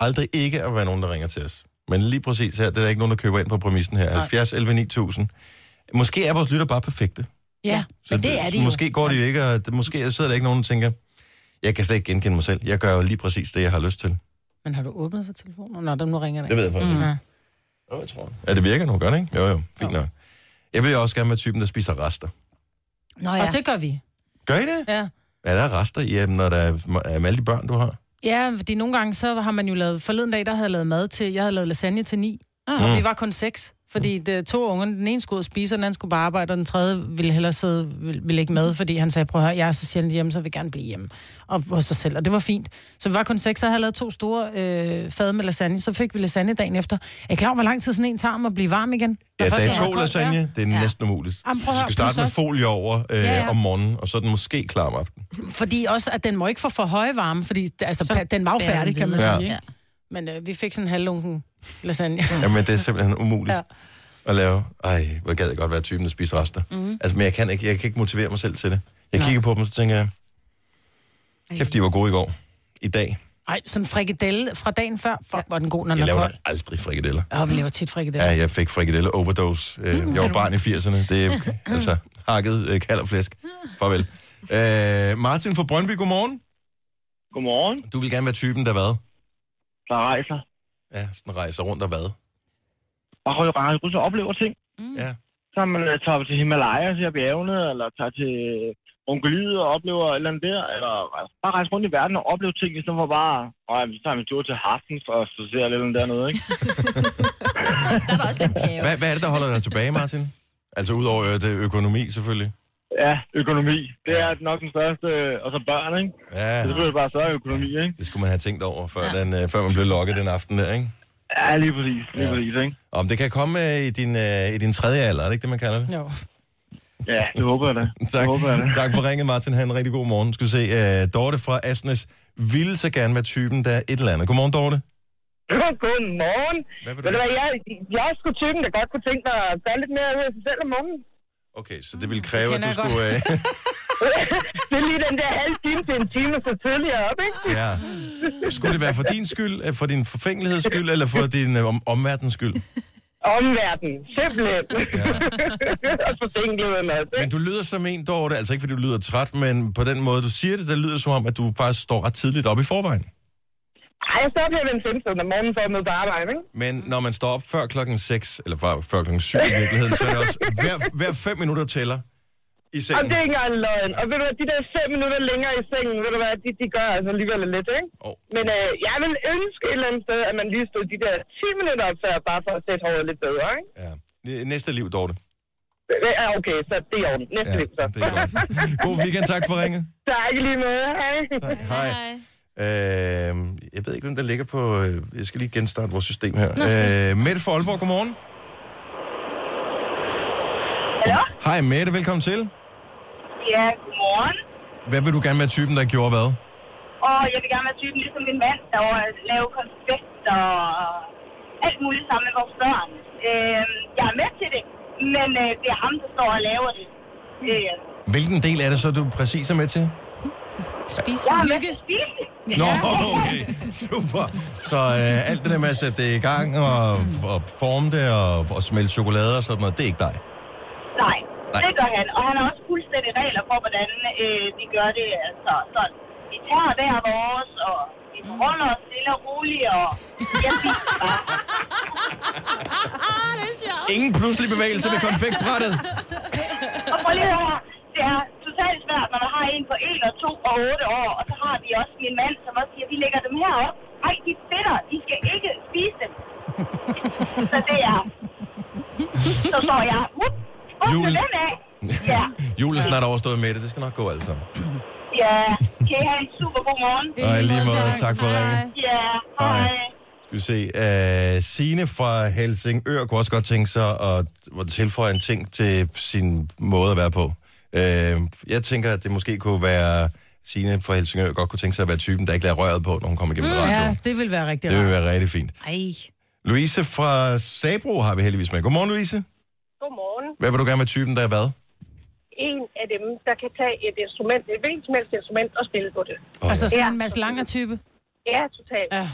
Speaker 1: aldrig ikke at være nogen, der ringer til os. Men lige præcis her, det er der ikke nogen, der køber ind på præmissen her. 70 11 9000. Måske er vores lytter bare perfekte.
Speaker 2: Ja, men det er de jo.
Speaker 1: Måske går de jo ikke, og det- måske sidder der ikke nogen, der tænker, jeg kan slet ikke genkende mig selv. Jeg gør jo lige præcis det, jeg har lyst til.
Speaker 2: Men har du åbnet for telefonen? Nå, dem nu ringer det.
Speaker 1: Det ved jeg faktisk
Speaker 2: Mm.
Speaker 1: ikke.
Speaker 2: Ja.
Speaker 1: Jo, jeg tror. Ja, det virker nu, gør det ikke? Jo, jo, fint nok. Jeg vil jo også gerne være typen, der spiser rester.
Speaker 3: Nå
Speaker 2: Og det gør vi.
Speaker 1: Gør I det?
Speaker 2: Ja.
Speaker 1: Er der rester i, øh, når der er er med alle de børn, du har?
Speaker 2: Ja, fordi nogle gange så har man jo lavet... Forleden dag, der havde jeg lavet mad til... Jeg havde lavet lasagne til ni.
Speaker 3: Ah.
Speaker 1: Mm.
Speaker 2: Og vi var kun seks. Fordi det, to unger, den ene skulle ud og spise, og den anden skulle bare arbejde, og den tredje ville hellere sidde, ville, ville ikke med, fordi han sagde, prøv at høre, jeg er så sjældent hjemme, så jeg vil gerne blive hjemme og hos sig selv. Og det var fint. Så vi var kun seks, og jeg havde lavet to store øh, fad med lasagne. Så fik vi lasagne dagen efter. Er I klar hvor lang tid sådan en tager om at blive varm igen?
Speaker 1: Ja, dag
Speaker 2: er
Speaker 1: to lasagne, det er
Speaker 3: Ja.
Speaker 1: næsten umuligt.
Speaker 2: Jamen, prøv at høre,
Speaker 1: skal starte med folie over øh,
Speaker 2: Ja, ja.
Speaker 1: om morgenen, og så er den måske klar om aftenen.
Speaker 2: Fordi også, at den må ikke få for høje varme, fordi altså, pa- den var jo færdig, kan man
Speaker 1: videre.
Speaker 2: sige.
Speaker 3: Ja.
Speaker 2: Men øh, vi fik sådan en halvlunken lasagne.
Speaker 1: Jamen, det er simpelthen umuligt
Speaker 2: Ja.
Speaker 1: At lave. Ej, hvor gad jeg godt være typen, der spiser rester. Mm. Altså, men jeg kan, ikke, jeg kan ikke motivere mig selv til det. Jeg
Speaker 2: Nej.
Speaker 1: kigger på dem, så tænker jeg, kæft, de var gode i går. I dag.
Speaker 2: Ej, sådan en frikadelle fra dagen før. Fuck, hvor er den god, når
Speaker 1: Jeg
Speaker 2: den er
Speaker 1: laver
Speaker 2: kold.
Speaker 1: da aldrig frikadeller.
Speaker 2: Ja, vi laver tit frikadelle.
Speaker 1: Ja, jeg fik frikadelle overdose. Øh, Jeg var barn i 80'erne. Det er altså hakket øh, kald og flæsk. Farvel. Øh, Martin fra Brøndby, godmorgen.
Speaker 7: Godmorgen.
Speaker 1: Du vil gerne være typen, der hvad?
Speaker 7: Der rejser.
Speaker 1: Ja, sådan rejser rundt og hvad?
Speaker 7: Rejse rundt og oplever ting.
Speaker 1: Ja.
Speaker 7: Så man øh, tager til Himalaya, ser bjergene, eller tager til Mongoliet og oplever et eller andet der, eller bare rejse rundt i verden og opleve ting, i stedet for bare, og så tager vi en tur til Harten for at studere lidt dernede, ikke?
Speaker 3: Der er også lidt pæve.
Speaker 1: Hvad, hvad er det, der holder dig tilbage, Martin? Altså udover øh, det økonomi, selvfølgelig.
Speaker 7: Ja, økonomi. Det er nok den største, og så børn, ikke?
Speaker 1: Ja,
Speaker 7: Det er selvfølgelig bare større økonomi, ikke?
Speaker 1: det skulle man have tænkt over, før, ja. den, øh, før man blev lokket den aften der, ikke?
Speaker 7: Ja, lige præcis. Lige
Speaker 1: Ja.
Speaker 7: præcis, ikke?
Speaker 1: Om det kan komme øh, i din, øh, i din tredje alder, er det ikke det, man kalder det?
Speaker 2: Jo.
Speaker 7: Ja, det håber jeg da.
Speaker 1: Tak,
Speaker 7: Det håber jeg da.
Speaker 1: tak for ringet, Martin. Ha' en rigtig god morgen. Skal vi se, uh, Dorte fra Asnes ville så gerne være typen, der er et eller andet. Godmorgen, Dorte.
Speaker 7: Godmorgen.
Speaker 1: Hvad vil du
Speaker 7: Ved du hvad, jeg, jeg er sgu typen, der godt kunne tænke mig at gøre lidt mere ud af sig selv om morgenen.
Speaker 1: Okay, så det ville kræve, at du skulle... Øh,
Speaker 7: det er lige den der halve time til en time, så tidligere op, ikke?
Speaker 1: ja. Skulle det være for din skyld, øh, for din forfængeligheds skyld, eller for din øh, om, omverdens skyld?
Speaker 7: Omverden, simpelthen. Ja. og forsinkeligheden også,
Speaker 1: Men du lyder som en, Dorte, altså ikke fordi du lyder træt, men på den måde, du siger det, der lyder som om, at du faktisk står ret tidligt op i forvejen.
Speaker 7: Ej, jeg står op her ved en femstund om morgenen for at møde på arbejde, ikke?
Speaker 1: Men når man står op før klokken 6, eller før, før klokken 7 i virkeligheden, så er det også hver, hver fem minutter tæller I
Speaker 8: Og
Speaker 1: sengen.
Speaker 8: det er ikke engang løgn. Og ved du hvad, de der fem minutter længere i sengen, ved du hvad, de, de gør altså alligevel lidt, ikke?
Speaker 1: Åh.
Speaker 8: Men øh, jeg vil ønske et eller andet sted, at man lige stod de der 10 minutter op før, bare for at sætte håret lidt bedre, ikke?
Speaker 1: Ja. Næste liv, Dorte.
Speaker 8: Ja, okay, så det er orden. Næste
Speaker 1: Ja,
Speaker 8: liv, så.
Speaker 1: er. God weekend, tak for ringet.
Speaker 8: tak lige måde. Hej.
Speaker 1: Tak. Hej. Øh, jeg ved ikke, hvem der ligger på... øh, Jeg skal lige genstarte vores system her. Øh, Mette fra Aalborg, godmorgen.
Speaker 8: Hallo?
Speaker 1: Hej Mette, velkommen til.
Speaker 8: Ja, godmorgen.
Speaker 1: Hvad vil du gerne være typen, der gjorde hvad?
Speaker 8: Og jeg vil gerne være typen ligesom min mand, der var lave konfekt og alt muligt sammen med vores børn. Øh, jeg er med til det, men øh, det er ham, der står og laver det. Øh,
Speaker 1: Hvilken del er det så, du præcis er med til?
Speaker 3: Spis
Speaker 8: jeg er med
Speaker 3: hygge.
Speaker 8: spise det.
Speaker 1: Nå, okay. Super. Så øh, alt det der med at sætte det i gang og, og forme det og, og smelte chokolade og sådan noget, det er ikke dig.
Speaker 8: Nej,
Speaker 1: Nej.
Speaker 8: det gør han. Og han har også fuldstændig regler for, hvordan øh, vi gør det. Altså, så vi tager hver vores, og vi forholder os stille og roligt, og jeg spiser bare.
Speaker 1: Ingen pludselig bevægelse ved konfektbrættet.
Speaker 8: Og prøv lige at høre, det er totalt svært, når man har en på 1 og 2 og 8 år, og så har vi også min mand, som også siger, vi lægger dem herop. Ej, de fedter, de skal ikke spise dem. så det er... Så står jeg, skal
Speaker 1: Jul.
Speaker 8: den af? Ja,
Speaker 1: Julen er snart overstået med det. Det skal nok gå alt sammen.
Speaker 8: ja, kan I have en super god morgen?
Speaker 1: Og i lige måde, tak for ringen.
Speaker 8: Ja,
Speaker 1: Hej.
Speaker 8: hej.
Speaker 1: Skal vi se. Uh, Signe fra Helsingør kunne også godt tænke sig at, at tilføje en ting til sin måde at være på. Uh, jeg tænker, at det måske kunne være Signe fra Helsingør godt kunne tænke sig at være typen, der ikke lader røret på, når hun kommer igennem mm,
Speaker 2: Ja,
Speaker 1: radioen.
Speaker 2: det vil være rigtig
Speaker 1: Det vil
Speaker 2: rart.
Speaker 1: være rigtig fint.
Speaker 3: Ej.
Speaker 1: Louise fra Sabro har vi heldigvis med. Godmorgen, Louise.
Speaker 8: Godmorgen.
Speaker 1: Hvad vil du gerne være typen, der er hvad?
Speaker 8: En af dem, der kan tage et instrument, et hvilket som helst instrument, og spille på det.
Speaker 1: Oh,
Speaker 2: Altså sådan
Speaker 8: Ja.
Speaker 2: en masse langer type.
Speaker 8: Ja, totalt.
Speaker 2: Ja.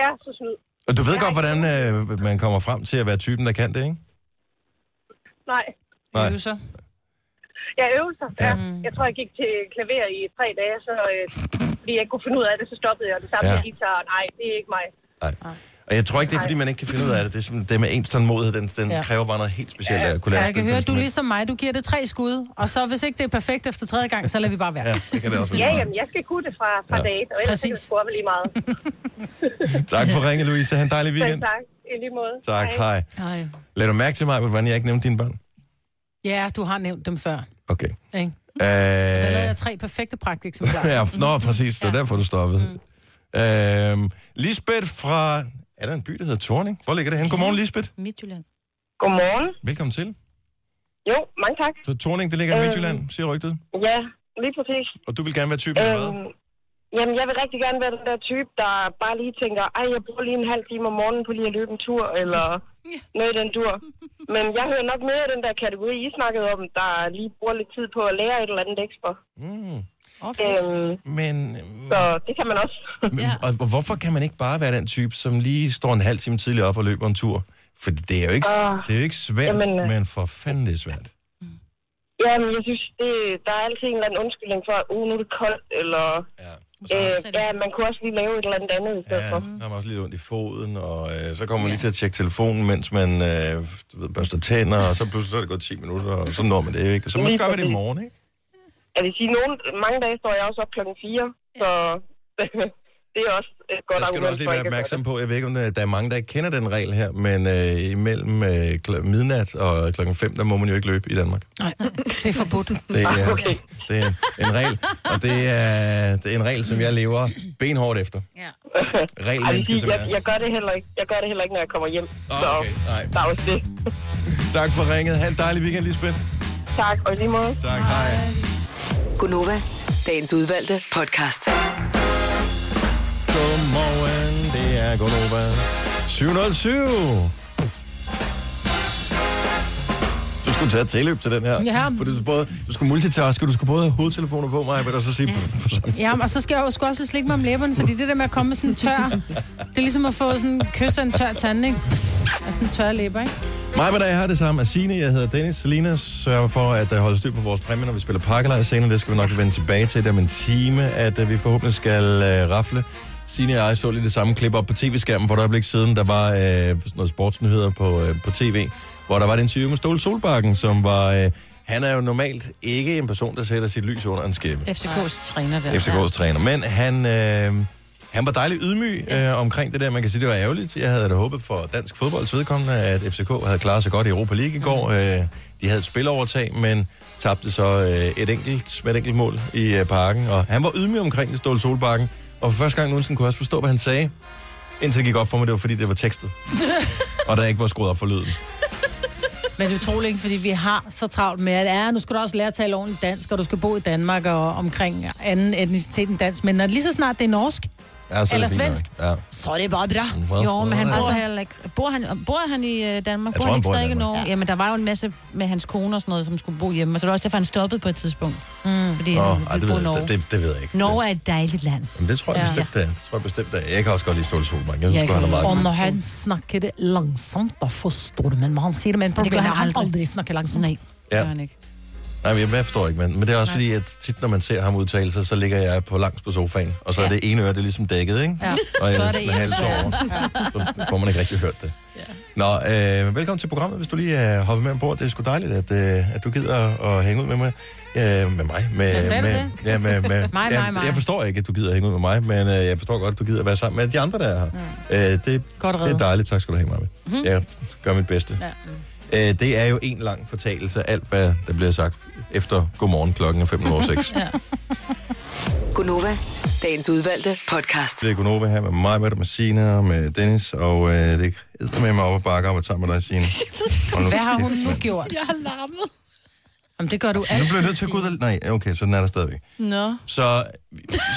Speaker 8: Ja, så snyd.
Speaker 1: Og du ved godt, hvordan øh, man kommer frem til at være typen, der kan det, ikke?
Speaker 8: Nej.
Speaker 1: Nej.
Speaker 2: Øvelser.
Speaker 8: Jeg øvelser. Ja. Jeg tror, jeg gik til klaver i tre dage, så øh, fordi jeg ikke kunne finde ud af det, så stoppede jeg. Og det samme
Speaker 1: Ja.
Speaker 8: med guitar. Nej, det er ikke mig.
Speaker 1: Og jeg tror ikke, det er, fordi man ikke kan finde ud af det. Det er simpelthen det med ens tålmodighed, den, den
Speaker 2: Ja.
Speaker 1: kræver bare noget helt specielt af at kunne
Speaker 2: Ja,
Speaker 1: lære
Speaker 2: jeg
Speaker 1: at
Speaker 2: kan høre, du er ligesom mig. Du giver det tre skud, og så hvis ikke det er perfekt efter tredje gang, så lader vi bare være.
Speaker 1: Ja, det kan det også være.
Speaker 8: Ja, jamen, jeg skal kunne det fra, fra
Speaker 1: Ja.
Speaker 8: ja. date, og ellers kan
Speaker 2: Præcis.
Speaker 8: score vel lige meget.
Speaker 1: Tak for ringe, Louise. Ha' en dejlig
Speaker 8: Selv
Speaker 1: weekend.
Speaker 8: tak. I lige måde.
Speaker 1: Tak, hej.
Speaker 2: Nej.
Speaker 1: Lad du mærke til mig, hvordan jeg ikke nævnte dine børn?
Speaker 2: Ja, du har nævnt dem før.
Speaker 1: Okay.
Speaker 2: Ikke? Der lavede
Speaker 1: Øh,
Speaker 2: jeg tre perfekte pragteksemplar.
Speaker 1: ja, nå, præcis. Det er derfor, du stoppede. Mm. Øh, Lisbeth fra... Er der en by, der hedder Torning? Hvor ligger det hen? Godmorgen, Lisbeth.
Speaker 3: Midtjylland.
Speaker 8: Godmorgen.
Speaker 1: Velkommen til.
Speaker 8: Jo, mange tak.
Speaker 1: Så Torning, det ligger i
Speaker 8: Øhm.
Speaker 1: Midtjylland, siger rygtet.
Speaker 8: Ja, lige præcis.
Speaker 1: Og du vil gerne være typen, eller hvad?
Speaker 8: Øhm, jamen, jeg vil rigtig gerne være den der type, der bare lige tænker, ej, jeg bruger lige en halv time om morgenen på lige at løbe en tur, eller noget i den tur. Men jeg hører nok mere i den der kategori, I snakkede om, der lige bruger lidt tid på at lære et eller andet ekstra.
Speaker 1: Mm.
Speaker 3: Fedt.
Speaker 8: Øhm,
Speaker 1: Men,
Speaker 8: så det kan man også.
Speaker 1: men
Speaker 3: Ja.
Speaker 1: og, hvorfor kan man ikke bare være den type, som lige står en halv time tidligere op og løber en tur? For det er jo ikke,
Speaker 8: Ah,
Speaker 1: det er jo ikke svært,
Speaker 8: jamen, øh.
Speaker 1: men for fanden det er svært.
Speaker 8: Jamen, jeg synes, det, der er altid en eller anden undskyldning for, at uh, nu er det koldt, eller...
Speaker 1: Ja.
Speaker 8: Øh, ja, man kunne også lige lave et eller andet andet i stedet
Speaker 1: Ja,
Speaker 8: for.
Speaker 1: så har man også lidt ondt i foden, og øh, så kommer man lige til at tjekke telefonen, mens man øh, du ved, børster tænder, og så pludselig så er det gået 10 minutter, og så når man det ikke. Så man skal gøre det i morgen, ikke?
Speaker 8: Jeg vil sige, nogle, mange dage står jeg også op klokken 4, så det er også et godt
Speaker 1: Der skal du
Speaker 8: argument
Speaker 1: også lige være opmærksom på, jeg ved ikke, om der der er mange, der ikke kender den regel her, men øh, imellem øh, kl- midnat og klokken 5, der må man jo ikke løbe i Danmark.
Speaker 2: Nej, det er forbudt.
Speaker 1: Det er,
Speaker 8: Ah, okay.
Speaker 1: det er en regel, og det er, det er en regel, som jeg lever benhårdt efter.
Speaker 3: Ja.
Speaker 8: det. Ej,
Speaker 1: Regelmenneske,
Speaker 8: jeg,
Speaker 1: jeg
Speaker 8: gør det heller ikke. Jeg gør det heller ikke, når jeg kommer hjem.
Speaker 1: Åh,
Speaker 8: så
Speaker 1: okay, nej.
Speaker 8: der er også det.
Speaker 1: Tak for ringet. Ha' en dejlig weekend, Lisbeth.
Speaker 8: tak, og lige måde.
Speaker 1: Tak, hej.
Speaker 5: Gunova, dagens udvalgte podcast.
Speaker 1: Godmorgen, det er Gunova. 707. Du skulle tage et tilløb til den her.
Speaker 2: Ja.
Speaker 1: For du, både, du skulle multitaske, du skulle både have hovedtelefoner på mig, og så sige... tid.
Speaker 2: Ja, og så skal jeg jo også slikke mig om læberne, fordi det der med at komme med sådan en tør, det er ligesom at få sådan en kys af en tør tand, ikke? Og sådan en tør læber, ikke?
Speaker 1: Mig og jeg har det samme. Signe, jeg hedder Dennis. Selina sørger for at uh, holde styr på vores præmie, når vi spiller pakkelej senere. Det skal vi nok vende tilbage til det om en time, at uh, vi forhåbentlig skal uh, rafle. Signe og jeg så lige det samme klip op på tv-skærmen for et øjeblik siden. Der var uh, noget sportsnyheder på, uh, på tv, hvor der var et interview med Ståle Solbakken, som var uh, Han er jo normalt ikke en person, der sætter sit lys under en skæppe.
Speaker 3: FCK's træner der.
Speaker 1: FCK's træner. Men han, øh, han var dejligt ydmyg øh, omkring det der. Man kan sige, det var ærgerligt. Jeg havde da håbet for dansk fodbolds vedkommende, at FCK havde klaret sig godt i Europa League i går. Øh, de havde et spilovertag, men tabte så øh, et enkelt, med et enkelt mål i øh, parken. Og han var ydmyg omkring det, Ståle Solbakken. Og for første gang nogensinde kunne jeg også forstå, hvad han sagde. Indtil det gik op for mig, det var fordi, det var tekstet. og der ikke var skruet op for lyden.
Speaker 2: Men det er utroligt ikke, fordi vi har så travlt med, at ja, nu skal du også lære at tale ordentligt dansk, og du skal bo i Danmark og omkring anden etnicitet end dansk. Men når lige så snart det er norsk,
Speaker 1: Ja, så er
Speaker 2: Eller svensk.
Speaker 1: Ja.
Speaker 2: så er det bare bra.
Speaker 1: Well,
Speaker 3: Jo, men han
Speaker 1: så-
Speaker 3: bor heller ikke. Bor han, bor han i øh, Danmark?
Speaker 1: Jeg
Speaker 3: Bor
Speaker 1: tror,
Speaker 3: han
Speaker 1: han
Speaker 3: ikke stadig i. Norge? Jamen, der var jo en masse med hans kone og sådan noget, som skulle bo hjemme. Og så er det også derfor, han stoppede på et tidspunkt. Mm. Fordi
Speaker 1: Åh,
Speaker 3: han
Speaker 1: ej, det, ved
Speaker 3: Norge.
Speaker 1: det, det, det ved jeg ikke.
Speaker 3: Norge er et dejligt land.
Speaker 1: Men det tror jeg
Speaker 2: Ja.
Speaker 1: bestemt, det er. Det tror jeg bestemt, det er. Jeg kan også godt lide Ståle Solbakken. Jeg synes,
Speaker 3: Jeg
Speaker 1: godt, han er meget
Speaker 2: Og når han snakker det langsomt, da forstår du, men hvad han siger det, men problemet er,
Speaker 3: han
Speaker 2: at han
Speaker 3: aldrig.
Speaker 2: snakker langsomt.
Speaker 3: Nej,
Speaker 1: Ja.
Speaker 3: ja. gør han ikke.
Speaker 1: Nej, men jeg, forstår ikke, men, men det er også fordi, at tit når man ser ham udtale sig, så ligger jeg på langs på sofaen, og så er
Speaker 3: Ja.
Speaker 1: det ene øre, det er ligesom dækket, ikke?
Speaker 3: Ja.
Speaker 1: Og jeg
Speaker 2: Så er
Speaker 1: er
Speaker 2: det en
Speaker 1: halvt over, så får man ikke rigtig hørt det. Nå, øh, velkommen til programmet, hvis du lige er hoppet med ombord. Det er sgu dejligt, at, øh, at du gider at hænge ud med mig. Øh, med mig. Med,
Speaker 2: sagde
Speaker 1: med,
Speaker 2: det?
Speaker 1: Ja, med, med,
Speaker 2: Mig, mig,
Speaker 1: ja,
Speaker 2: mig.
Speaker 1: Jeg forstår ikke, at du gider at hænge ud med mig, men øh, jeg forstår godt, at du gider at være sammen med de andre, der er her. Mm. Øh, det,
Speaker 2: Godt
Speaker 1: det er dejligt. Tak skal du have, mig.
Speaker 2: Mhm.
Speaker 1: Jeg gør mit bedste.
Speaker 3: Ja.
Speaker 1: Øh, det er jo en lang fortalelse af alt, hvad der bliver sagt efter godmorgen klokken er 5 over 6.
Speaker 2: Ja.
Speaker 5: Gunova, dagens udvalgte podcast.
Speaker 1: Det er Gunova her med mig, med, Signe og med Dennis, og øh, det er med mig op og bakke op og sammen med dig, Signe. Nu
Speaker 2: Hvad har hun nu gjort?
Speaker 3: Jeg har larmet.
Speaker 2: Jamen, det gør du
Speaker 1: Nu
Speaker 2: altid.
Speaker 1: bliver jeg nødt til at gå ud og... Nej, okay, så den er der stadigvæk.
Speaker 3: Nå.
Speaker 1: Så,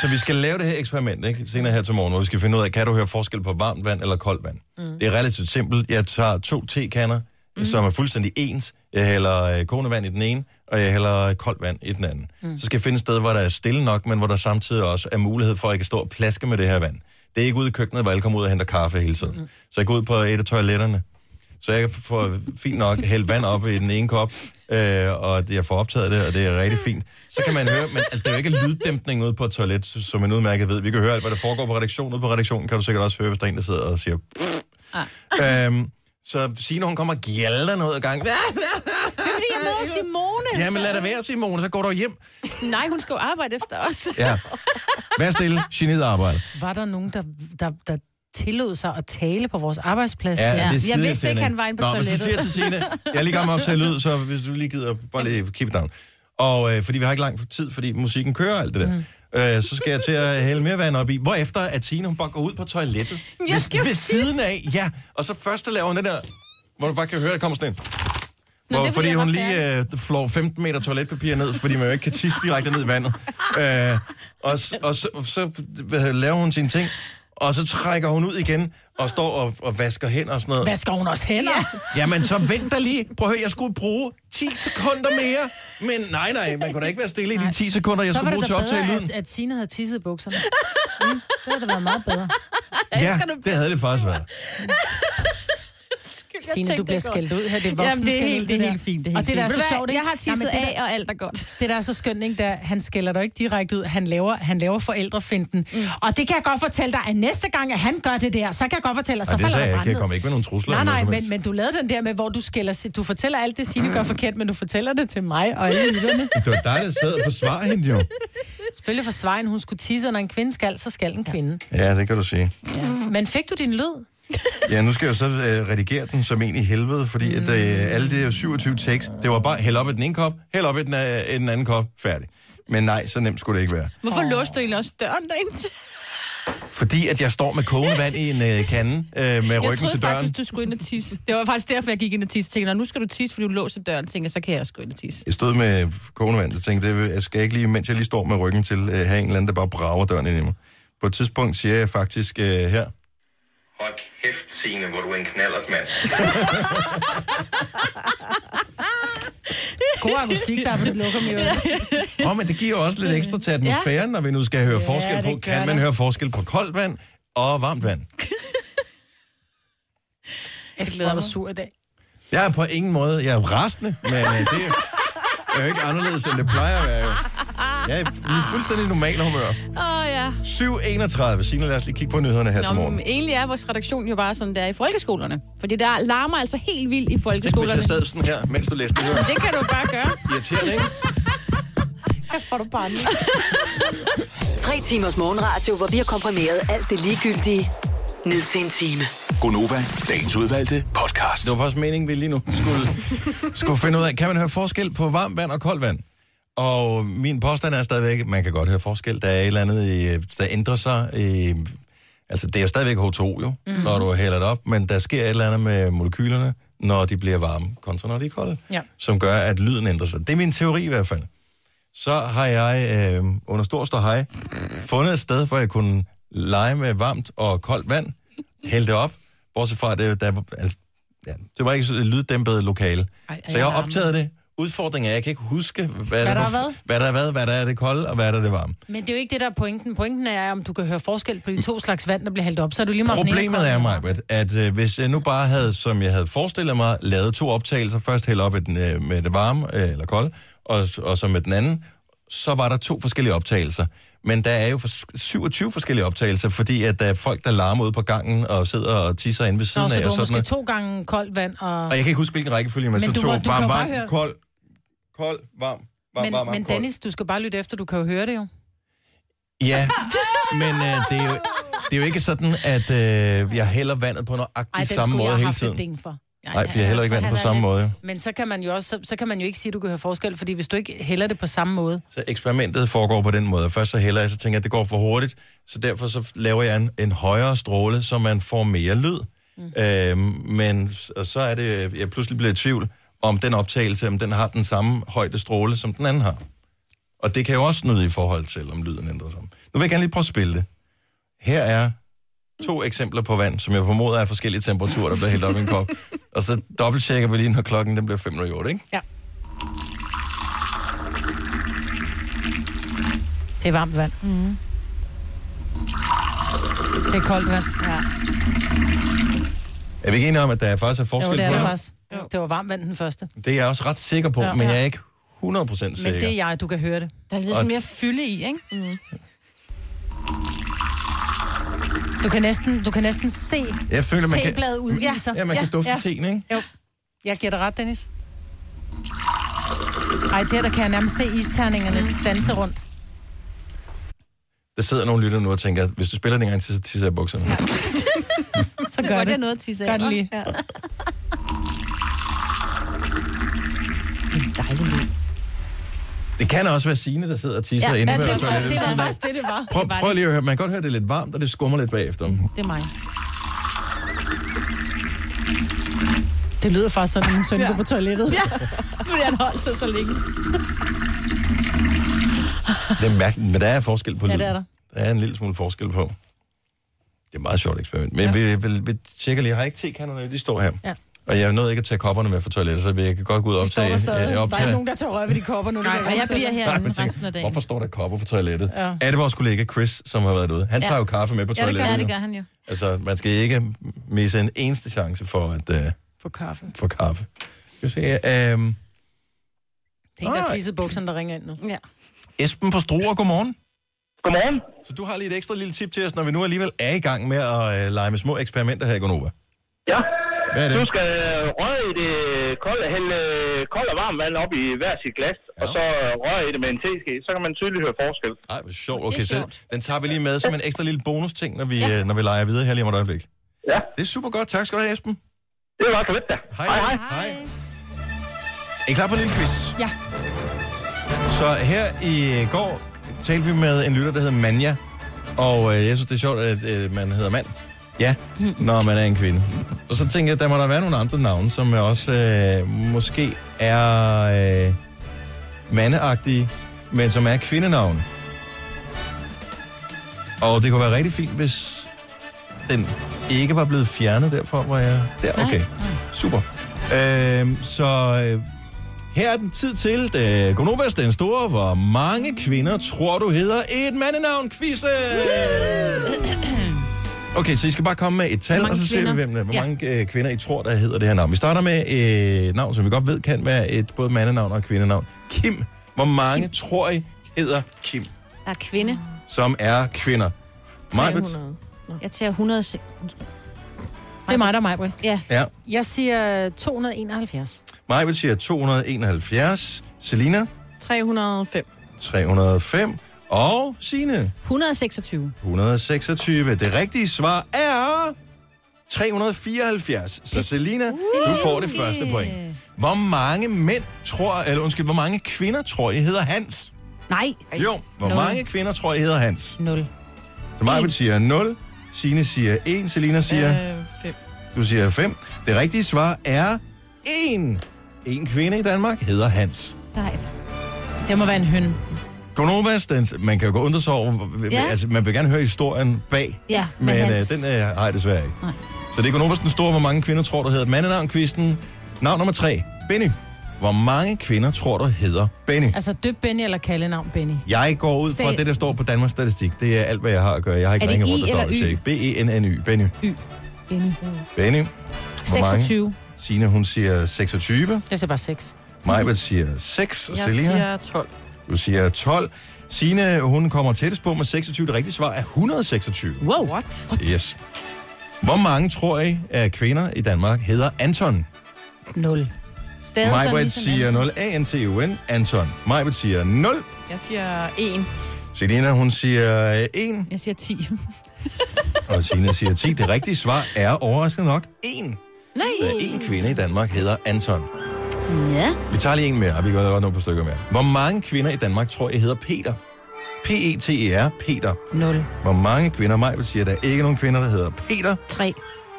Speaker 1: så vi skal lave det her eksperiment, ikke? Senere her til morgen, hvor vi skal finde ud af, kan du høre forskel på varmt vand eller koldt vand? Mm. Det er relativt simpelt. Jeg tager to tekander, mm. som er fuldstændig ens. Jeg hælder øh, kogende vand i den ene, og jeg hælder koldt vand i den anden. Mm. Så skal jeg finde et sted, hvor der er stille nok, men hvor der samtidig også er mulighed for, at jeg kan stå og plaske med det her vand. Det er ikke ude i køkkenet, hvor alle kommer ud og henter kaffe hele tiden. Mm. Så jeg går ud på et af toiletterne, så jeg får fint nok hældt vand op i den ene kop, øh, og jeg får optaget det, og det er rigtig fint. Så kan man høre, men altså, der er jo ikke lyddæmpning ude på et toilet, som man udmærket ved. Vi kan høre alt, hvad der foregår på redaktionen. Ude på redaktionen kan du sikkert også høre, hvis der er en, der sidder og siger... Ah. Øhm, så Signe, hun kommer og gjalder noget ad gang.
Speaker 3: Det er fordi, jeg møder Simone.
Speaker 1: Ja, men lad det være, Simone, så går du hjem.
Speaker 3: Nej, hun skal jo arbejde efter os.
Speaker 1: Ja. Vær stille, geniet arbejde.
Speaker 2: Var der nogen, der, der, der tillod sig at tale på vores arbejdsplads?
Speaker 1: Ja, er
Speaker 3: Jeg vidste ikke, han var inde på
Speaker 1: Nå, men så
Speaker 3: toilettet.
Speaker 1: siger jeg til Signe, jeg er lige gang med at optage lyd, så hvis du lige gider, bare lige keep it down. Og øh, fordi vi har ikke lang tid, fordi musikken kører alt det der. Mm. Øh, så skal jeg til at hælde mere vand op i. Hvorefter at Signe, hun bare går ud på toilettet.
Speaker 3: Jeg
Speaker 1: ved,
Speaker 3: skal
Speaker 1: ved
Speaker 3: tisse.
Speaker 1: siden af, ja. Og så først laver hun det der, hvor du bare kan høre, der kommer sådan en.
Speaker 3: Nå,
Speaker 1: Hvor,
Speaker 3: det er, fordi
Speaker 1: fordi hun lige øh, flår 15 meter toiletpapir ned, fordi man jo ikke kan tisse direkte ned i vandet. Øh, og og så, så hvad, laver hun sine ting, og så trækker hun ud igen, og står og, og vasker hænder og sådan noget.
Speaker 2: Hvad skal hun også hænder? Ja.
Speaker 1: Jamen, så vent da lige. Prøv at høre, jeg skulle bruge 10 sekunder mere. Men nej, nej, man kunne da ikke være stille i de 10 sekunder, jeg
Speaker 2: Så
Speaker 1: skulle
Speaker 2: var
Speaker 1: bruge
Speaker 2: det
Speaker 1: til at optage
Speaker 2: bedre,
Speaker 1: lyden.
Speaker 2: at, at Signe havde tisset i bukserne. Mm, det havde da været meget bedre.
Speaker 1: Ja, det havde det faktisk været.
Speaker 2: Signe, du bliver skældt ud her. Det er voksen
Speaker 3: Jamen, det er helt, det er helt fint. Det er
Speaker 2: Og
Speaker 3: helt
Speaker 2: det der er
Speaker 3: fint.
Speaker 2: så sjovt, ikke?
Speaker 3: Jeg har
Speaker 2: Jamen,
Speaker 3: tisset
Speaker 2: det der-
Speaker 3: af, og alt er godt.
Speaker 2: Det der er så skønt, ikke? Der, han skælder dig ikke direkte ud. Han laver, han laver forældrefinden. Mm. Og det kan jeg godt fortælle dig, at næste gang, at han gør det der, så kan jeg godt fortælle dig, så
Speaker 1: Og det
Speaker 2: falder
Speaker 1: jeg ikke. Jeg
Speaker 2: brand
Speaker 1: kom ikke med nogen trusler.
Speaker 2: Nej, nej, men, men du lavede den der med, hvor du skælder, du fortæller alt det, Signe gør forkert, men du fortæller det til mig og alle lytterne.
Speaker 1: Det var dig, der sad og forsvarede hende jo.
Speaker 2: Selvfølgelig for Svejen, hun skulle tisse, og når en kvinde skal, så skal en kvinde.
Speaker 1: Ja, det kan du sige.
Speaker 2: Ja. Men fik du din lyd?
Speaker 1: Ja, nu skal jeg jo så øh, redigere den som en i helvede, fordi at, øh, alle de 27 takes, det var bare hælde op i den ene kop, hælde op i den, øh, i den anden kop, færdig. Men nej, så nemt skulle det ikke være.
Speaker 3: Hvorfor oh. låste du egentlig også døren derind?
Speaker 1: Fordi at jeg står med kogende vand i en øh, kande øh, med
Speaker 3: Jeg
Speaker 1: ryggen
Speaker 3: troede
Speaker 1: til døren.
Speaker 3: faktisk, du skulle ind og tisse. Det var faktisk derfor, jeg gik ind og tisse. Tænkte, "Nå, nu skal du tisse, fordi du låser døren. Tænkte, jeg, så kan jeg også gå ind og tisse.
Speaker 1: Jeg stod med kogende vand, og tænkte, det, jeg skal ikke lige, mens jeg lige står med ryggen til, øh, have en eller anden, der bare brager døren ind i mig. På et tidspunkt siger jeg faktisk øh, her. Hold kæft, Signe, hvor du er en knallert, mand.
Speaker 2: God akustik, der er på dit lukker med
Speaker 1: Åh, men det giver jo også lidt ekstra til atmosfæren, når vi nu skal høre
Speaker 2: Ja,
Speaker 1: forskel på, kan man
Speaker 2: det.
Speaker 1: høre forskel på koldt vand og varmt vand.
Speaker 2: Jeg glæder mig sur i dag.
Speaker 1: Jeg er på ingen måde, jeg er rasende, men øh, det er jo ikke anderledes, end det plejer at være. Jo. Jeg er i fuldstændig normal humør.
Speaker 3: Åh, ja.
Speaker 1: 7.31. Signe, lad os lige kigge på nyhederne her til
Speaker 3: Nå,
Speaker 1: morgen.
Speaker 3: men egentlig er vores redaktion jo bare sådan der i folkeskolerne. Fordi der larmer altså helt vildt i
Speaker 1: Hvis
Speaker 3: folkeskolerne.
Speaker 1: jeg sad sådan her, mens du læste nyheder.
Speaker 3: Det kan du bare gøre.
Speaker 1: Irriterende, ikke?
Speaker 2: Her får du bare.
Speaker 5: Tre timers morgenradio, hvor vi har komprimeret alt det ligegyldige ned til en time.
Speaker 6: Gonova, dagens udvalgte podcast.
Speaker 1: Det var faktisk meningen, vi lige nu skulle, skulle finde ud af, kan man høre forskel på varmt vand og koldt vand? Og min påstand er stadigvæk, man kan godt høre forskel. Der er et eller andet, i, der ændrer sig. I, altså, det er jo stadigvæk H2 jo, mm. når du hælder det op, men der sker et eller andet med molekylerne, når de bliver varme, kontra når de er kolde,
Speaker 2: Ja.
Speaker 1: som gør, at lyden ændrer sig. Det er min teori i hvert fald. Så har jeg øh, under stor ståhej fundet et sted, hvor jeg kunne lege med varmt og koldt vand, hælde det op, bortset fra, at det, der, altså, ja, det var ikke så et lyddæmpet lokale.
Speaker 3: Ej,
Speaker 1: Så jeg har optaget det. Udfordringen er, at jeg kan ikke huske, hvad,
Speaker 2: der
Speaker 1: der,
Speaker 2: har været.
Speaker 1: hvad der er hvad, hvad der er det kolde, og hvad der er det varme.
Speaker 2: Men det er jo ikke det, der er pointen. Pointen er, om du kan høre forskel på de to slags vand, der bliver hældt op. Så er du lige meget
Speaker 1: Problemet er, mig, at øh, hvis jeg nu bare havde, som jeg havde forestillet mig, lavet to optagelser, først hælde op med, den, øh, med det varme, øh, eller kolde, og, og så med den anden, så var der to forskellige optagelser. Men der er jo for 27 forskellige optagelser, fordi at der er folk, der larmer ude på gangen og sidder og tisser inde ved siden
Speaker 2: Nå, så
Speaker 1: af.
Speaker 2: du har
Speaker 1: sådan
Speaker 2: måske
Speaker 1: noget.
Speaker 2: to gange koldt vand og...
Speaker 1: og jeg kan ikke huske, hvilken rækkefølge, men,
Speaker 2: Men
Speaker 1: så
Speaker 2: du
Speaker 1: to
Speaker 2: må- du
Speaker 1: varm, varm,
Speaker 2: høre-
Speaker 1: kold, kold, varm, varm,
Speaker 2: Men,
Speaker 1: varm, varm,
Speaker 2: men
Speaker 1: kold.
Speaker 2: Dennis, du skal bare lytte efter, du kan jo høre det jo.
Speaker 1: Ja, men øh, det, er jo, det er jo ikke sådan, at øh, jeg hælder vandet på nøjagtig
Speaker 2: Ej, den
Speaker 1: samme
Speaker 2: skulle
Speaker 1: måde
Speaker 2: jeg have
Speaker 1: hele
Speaker 2: haft et
Speaker 1: tiden.
Speaker 2: ding for.
Speaker 1: Nej, for jeg hælder ikke vandet på samme måde.
Speaker 2: Men så kan man jo også, så, så kan man jo ikke sige, at du kan høre forskel, fordi hvis du ikke hælder det på samme måde,
Speaker 1: Så eksperimentet foregår på den måde. Først så hælder jeg, så tænker jeg, at det går for hurtigt. Så derfor så laver jeg en, en højere stråle, så man får mere lyd. Mm. Øhm, men og så er det, jeg pludselig bliver i tvivl, om den optagelse, om den har den samme højde stråle, som den anden har. Og det kan jo også noget i forhold til, om lyden ændrer sig. Nu vil jeg gerne lige prøve at spille det. Her er to eksempler på vand, som jeg formoder er forskellige temperaturer, der bliver hældt op i en kop. Og så dobbelttjekker vi lige, når klokken den bliver 5 minutter, ikke?
Speaker 2: Ja. Det er varmt vand. Mm. Det er koldt vand. Ja.
Speaker 1: Er vi ikke enige om, at der faktisk er
Speaker 2: Jo,
Speaker 1: forskel
Speaker 2: det er
Speaker 1: på
Speaker 2: der
Speaker 1: det?
Speaker 2: faktisk. Det var varmt vand den første.
Speaker 1: Det er jeg også ret sikker på, ja, men jeg er ikke 100% sikker.
Speaker 2: Men det er jeg, du kan høre det.
Speaker 3: Der er lidt
Speaker 1: Og-
Speaker 3: mere fylde i, ikke? Mm.
Speaker 2: Du kan næsten, du kan næsten se
Speaker 1: Jeg føler, man kan,
Speaker 2: tebladet udviser.
Speaker 1: ja, man kan dufte ja. teen, ikke?
Speaker 2: Jo, jeg giver dig ret, Dennis. Ej, der, der kan jeg nærmest se isterningerne danse rundt.
Speaker 1: Der sidder nogle lytter nu og tænker, at hvis du spiller den en gang til, så tisser jeg i bukserne. Ja.
Speaker 2: Så
Speaker 3: Det
Speaker 2: gør
Speaker 3: var det
Speaker 2: det.
Speaker 3: noget at tisse
Speaker 2: Gør det lige.
Speaker 3: Ja. En dejlig lyd.
Speaker 1: Det kan også være Signe, der sidder og tisser ja,
Speaker 3: Ja,
Speaker 1: inde
Speaker 3: ja,
Speaker 1: på
Speaker 3: det var-
Speaker 1: toilettet.
Speaker 2: Det var faktisk det, det var.
Speaker 1: Prøv,
Speaker 3: det var
Speaker 1: prøv
Speaker 3: det.
Speaker 1: lige at høre, man kan godt høre, det er lidt varmt, og det skummer lidt bagefter.
Speaker 2: Det er mig. Det lyder faktisk sådan, at min søn går på toilettet. Ja.
Speaker 3: Fordi han holdt sig så længe.
Speaker 1: Det er mærkeligt, men der er forskel på
Speaker 2: Ja,
Speaker 1: lyden.
Speaker 2: det er der.
Speaker 1: Der er en lille smule forskel på. Det er et meget sjovt eksperiment. Men ja. vi, vi, vi tjekker lige. Jeg har ikke tekanderne, de står her.
Speaker 2: Ja.
Speaker 1: Og jeg nåede ikke at tage kopperne med fra toilettet, så jeg kan godt gå ud og
Speaker 2: Står
Speaker 1: optage.
Speaker 2: der
Speaker 1: øh,
Speaker 2: Der er
Speaker 1: optage.
Speaker 2: ikke nogen, der tager røv ved de kopper nu.
Speaker 3: Nej, og jeg bliver
Speaker 1: Nej,
Speaker 3: herinde
Speaker 1: tænk,
Speaker 3: resten af dagen.
Speaker 1: Hvorfor står der kopper på toilettet?
Speaker 2: Ja.
Speaker 1: Er det vores kollega Chris, som har været ude? Han
Speaker 3: Ja.
Speaker 1: tager jo kaffe med på
Speaker 3: Ja, det
Speaker 1: toilettet.
Speaker 3: gør, ja, det gør han jo.
Speaker 1: Altså, man skal ikke misse en eneste chance for at uh,
Speaker 2: For kaffe.
Speaker 1: få kaffe. Vi se, øhm,
Speaker 2: Det er en, der
Speaker 1: Nej.
Speaker 2: tissede bukserne, der ringer ind nu.
Speaker 3: Ja.
Speaker 1: Esben fra Struer, godmorgen.
Speaker 7: Godmorgen.
Speaker 1: Så du har lige et ekstra lille tip til os, når vi nu alligevel er i gang med at uh, lege med små eksperimenter her i Gonova.
Speaker 7: Ja.
Speaker 1: Hvad er
Speaker 7: Du
Speaker 1: det?
Speaker 7: skal røre i det kolde, hælde kold og varmt vand op i hver sit glas,
Speaker 1: Ja.
Speaker 7: og så røre i det med en teske. Så kan man tydeligt høre forskel.
Speaker 1: Ej, hvor sjovt.
Speaker 3: Det er
Speaker 1: Okay, så
Speaker 3: sjovt.
Speaker 1: den tager vi lige med som en ekstra lille bonus-ting, når vi,
Speaker 3: Ja.
Speaker 1: når vi leger videre her lige om et øjeblik.
Speaker 7: Ja,
Speaker 1: Det er super godt. Tak skal du have, Esben.
Speaker 7: det var lidt da.
Speaker 1: Hej.
Speaker 7: hej. hej.
Speaker 1: hej. Er I klar på en lille quiz?
Speaker 2: Ja.
Speaker 1: Så her i går talte vi med en lytter, der hedder Manja. Og øh, jeg synes, det er sjovt, at øh, man hedder mand. Ja, når man er en kvinde. Og så tænker jeg, der må der være nogle andre navne, som også øh, måske er øh, mandeagtige, men som er kvindenavne. Og det kunne være rigtig fint, hvis den ikke var blevet fjernet derfra, hvor jeg... Der, okay. Super. Øh, så øh, her er den tid til det Gonovas den store, hvor mange kvinder tror du hedder et mandenavn quizze. Okay, så I skal bare komme med et tal, og så ser vi, hvem, der- hvor
Speaker 3: Ja.
Speaker 1: mange øh, kvinder I tror, der hedder det her navn. Vi starter med et navn, som vi godt ved kan være et både mandenavn og kvindenavn. Kim. Hvor mange Kim. tror I hedder Kim,
Speaker 3: Der er kvinde.
Speaker 1: som er kvinder? Majbet?
Speaker 9: 300.
Speaker 3: Jeg tager 100...
Speaker 2: Det er mig, der er mig, Britt.
Speaker 3: Ja.
Speaker 1: Ja.
Speaker 2: Jeg siger 271.
Speaker 1: Majbet siger 271. Selina?
Speaker 9: 305.
Speaker 1: 305. Og Signe?
Speaker 3: 126.
Speaker 1: 126. Det rigtige svar er 374. Så Selina, du får det første point. Hvor mange mænd tror, eller undskyld, hvor mange kvinder tror I hedder Hans?
Speaker 3: Nej.
Speaker 1: Jo, hvor
Speaker 2: Nul.
Speaker 1: mange kvinder tror I hedder Hans?
Speaker 2: 0.
Speaker 1: Så Majbet siger 0, Signe siger 1, Selina siger,
Speaker 9: Øh, 5.
Speaker 1: du siger 5. Det rigtige svar er 1. En kvinde i Danmark hedder Hans.
Speaker 3: Sejt.
Speaker 2: Det må være en høn.
Speaker 1: Gonovas, den, man kan jo gå undre sig over,
Speaker 3: Ja.
Speaker 1: altså man vil gerne høre historien bag,
Speaker 3: Ja,
Speaker 1: men øh, den øh, har jeg desværre ikke.
Speaker 3: Nej.
Speaker 1: Så det er Gonovas den store, hvor mange kvinder tror, der hedder mandenavn-kvisten. Navn nummer 3, Benny. Hvor mange kvinder tror du hedder Benny?
Speaker 2: Altså døb Benny eller kaldenavn Benny.
Speaker 1: Jeg går ud fra det, der står på Danmarks Statistik. Det er alt, hvad jeg har at gøre. Jeg har ikke ringet rundt og dobbelttjekket. B-E-N-N-Y. Benny.
Speaker 3: Benny.
Speaker 1: Benny. Hvor mange?
Speaker 3: 26.
Speaker 1: Signe, hun siger 26.
Speaker 2: Jeg siger bare 6.
Speaker 1: Majbert siger 6.
Speaker 9: Jeg
Speaker 1: Selina,
Speaker 9: siger 12.
Speaker 1: du siger 12. Signe, hun kommer tættest på med 26. Det rigtige svar er 126.
Speaker 3: Wow.
Speaker 9: What?
Speaker 1: Yes. Hvor mange tror I af kvinder i Danmark hedder Anton?
Speaker 2: 0.
Speaker 3: Stadig sådan
Speaker 1: Majbert
Speaker 3: ligesom
Speaker 1: siger
Speaker 3: Anton.
Speaker 1: 0. A-N-T-U-N. Anton. Majbert siger 0.
Speaker 9: Jeg siger 1.
Speaker 1: Selina, hun siger 1.
Speaker 3: Jeg siger 10.
Speaker 1: Og Signe siger 10. Det rigtige svar er overraskende nok 1.
Speaker 3: Nej.
Speaker 1: Der er en kvinde i Danmark hedder Anton.
Speaker 3: Ja.
Speaker 1: Vi tager lige en mere, og vi gør godt nogle på stykker mere. Hvor mange kvinder i Danmark tror jeg hedder Peter? P-E-T-E-R, Peter.
Speaker 2: 0.
Speaker 1: Hvor mange kvinder? Majbert siger, at der er ikke nogen kvinder, der hedder Peter.
Speaker 3: 3.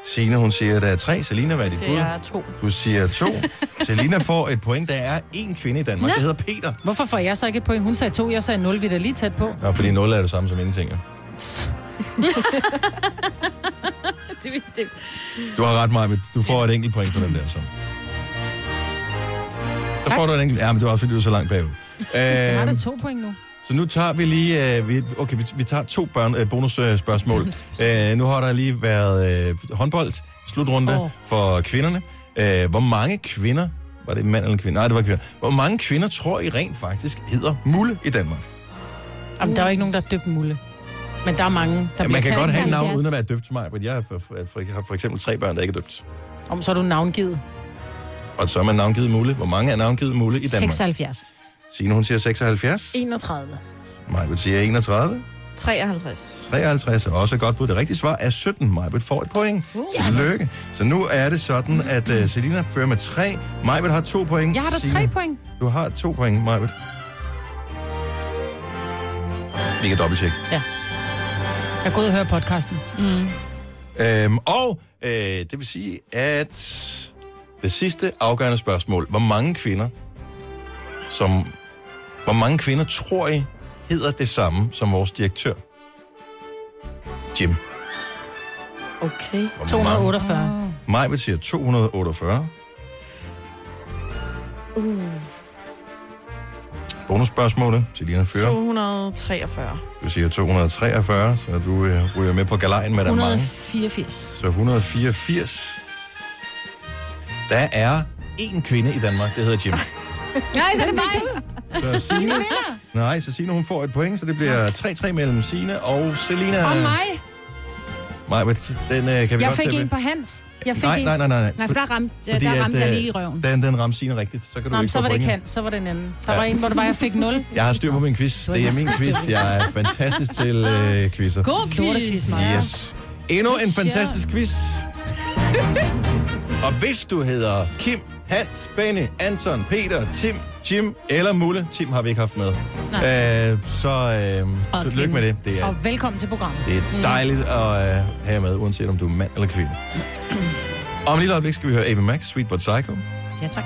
Speaker 1: Signe, hun siger, at der er tre. Selina, hvad er dit bud?
Speaker 9: jeg er 2.
Speaker 1: Du siger to. Selina får et point. Der er en kvinde i Danmark,
Speaker 3: Nå.
Speaker 1: der hedder Peter.
Speaker 2: Hvorfor får jeg så ikke et point? Hun sagde 2, jeg sagde 0. Vi er da lige tæt på.
Speaker 1: Nå, fordi 0 er det samme som ingenting. jo.
Speaker 3: Det, det.
Speaker 1: Du har ret, Majbert. Du får et enkelt point på den der, så. Så får du et enkelt... Ja, men det var også, fordi du er så langt bagud.
Speaker 2: Jeg har
Speaker 1: Øhm,
Speaker 2: da 2 point nu.
Speaker 1: Så nu tager vi lige, øh, vi, okay, vi, vi tager to børn, øh, bonusspørgsmål. Øh, nu har der lige været øh, håndbold, slutrunde oh. for kvinderne. Øh, hvor mange kvinder, var det en mand eller en kvinde? Nej, det var kvinder. Hvor mange kvinder tror I rent faktisk hedder Mulle i Danmark?
Speaker 2: Jamen, der er jo ikke nogen, der er døbt Mulle. Men der er mange, der
Speaker 1: Ja, man kan godt have et navn
Speaker 3: 76.
Speaker 1: uden at være døbt til mig, men jeg er for, for, for, har for eksempel tre børn, der ikke er døbt.
Speaker 2: Om så er du navngivet.
Speaker 1: Og så er man navngivet Mulle. Hvor mange er navngivet Mulle i Danmark?
Speaker 3: 76.
Speaker 1: Signe, hun siger 76.
Speaker 2: 31.
Speaker 1: Majbet siger 31.
Speaker 9: 53.
Speaker 1: 53 er også godt bud. Det rigtige svar er 17. Majbet får et point. Tillykke. Så nu er det sådan, at uh, Selina fører med 3. Majbet har to point.
Speaker 2: Jeg har da
Speaker 1: Signe,
Speaker 2: 3 point.
Speaker 1: Du har to point, Majbet. Vi kan dobbelttjekke.
Speaker 2: Jeg er gået og høre podcasten.
Speaker 1: Øhm, og øh, det vil sige, at det sidste afgørende spørgsmål. Hvor mange kvinder, som, hvor mange kvinder tror I hedder det samme som vores direktør? Jim.
Speaker 9: Okay.
Speaker 1: Hvor
Speaker 2: 248.
Speaker 1: Majbet siger 248.
Speaker 9: Uh.
Speaker 1: Bonusspørgsmålet. Selina fører.
Speaker 9: 243.
Speaker 1: Du siger 243, så du øh, ryger med på galejen med der er mange.
Speaker 3: 184.
Speaker 1: Så 184. Der er en kvinde i Danmark, der hedder Jim.
Speaker 3: Nej, så er det mig.
Speaker 1: Så Signe, nej, så Signe hun får et point, så det bliver 3-3 mellem Signe og Selina.
Speaker 2: Og mig.
Speaker 1: Nej, men den øh, kan vi
Speaker 2: Jeg
Speaker 1: godt
Speaker 2: fik
Speaker 1: tage
Speaker 2: en på Hans. Jeg fik
Speaker 1: Nej,
Speaker 2: en.
Speaker 1: nej, nej, nej.
Speaker 3: Nej, for der ramte,
Speaker 1: Fordi
Speaker 3: der
Speaker 1: at,
Speaker 3: ramte jeg
Speaker 1: øh,
Speaker 3: lige i røven.
Speaker 1: Den, den ramte Signe rigtigt. Så kan du
Speaker 2: Nå,
Speaker 1: ikke
Speaker 2: så
Speaker 1: få
Speaker 2: var det ikke. Hans, så var det en anden. Der
Speaker 1: Ja.
Speaker 2: var en, hvor det var, jeg fik 0.
Speaker 1: Jeg har styr på min quiz. Det er min quiz. Jeg er fantastisk til øh, quizzer.
Speaker 3: God quiz.
Speaker 2: Maja.
Speaker 1: Yes. Endnu en fantastisk quiz. Og hvis du hedder Kim, Hans, Benny, Anton, Peter, Tim, Jim eller Mulle, Tim har vi ikke haft med, øh, så øh, tillykke
Speaker 2: Kim.
Speaker 1: med det. Det er,
Speaker 2: Og velkommen til programmet.
Speaker 1: det er dejligt at øh, have med, uanset om du er mand eller kvinde. Om et lille øjeblik skal vi høre Ava Max, Sweet But Psycho.
Speaker 2: Ja, tak.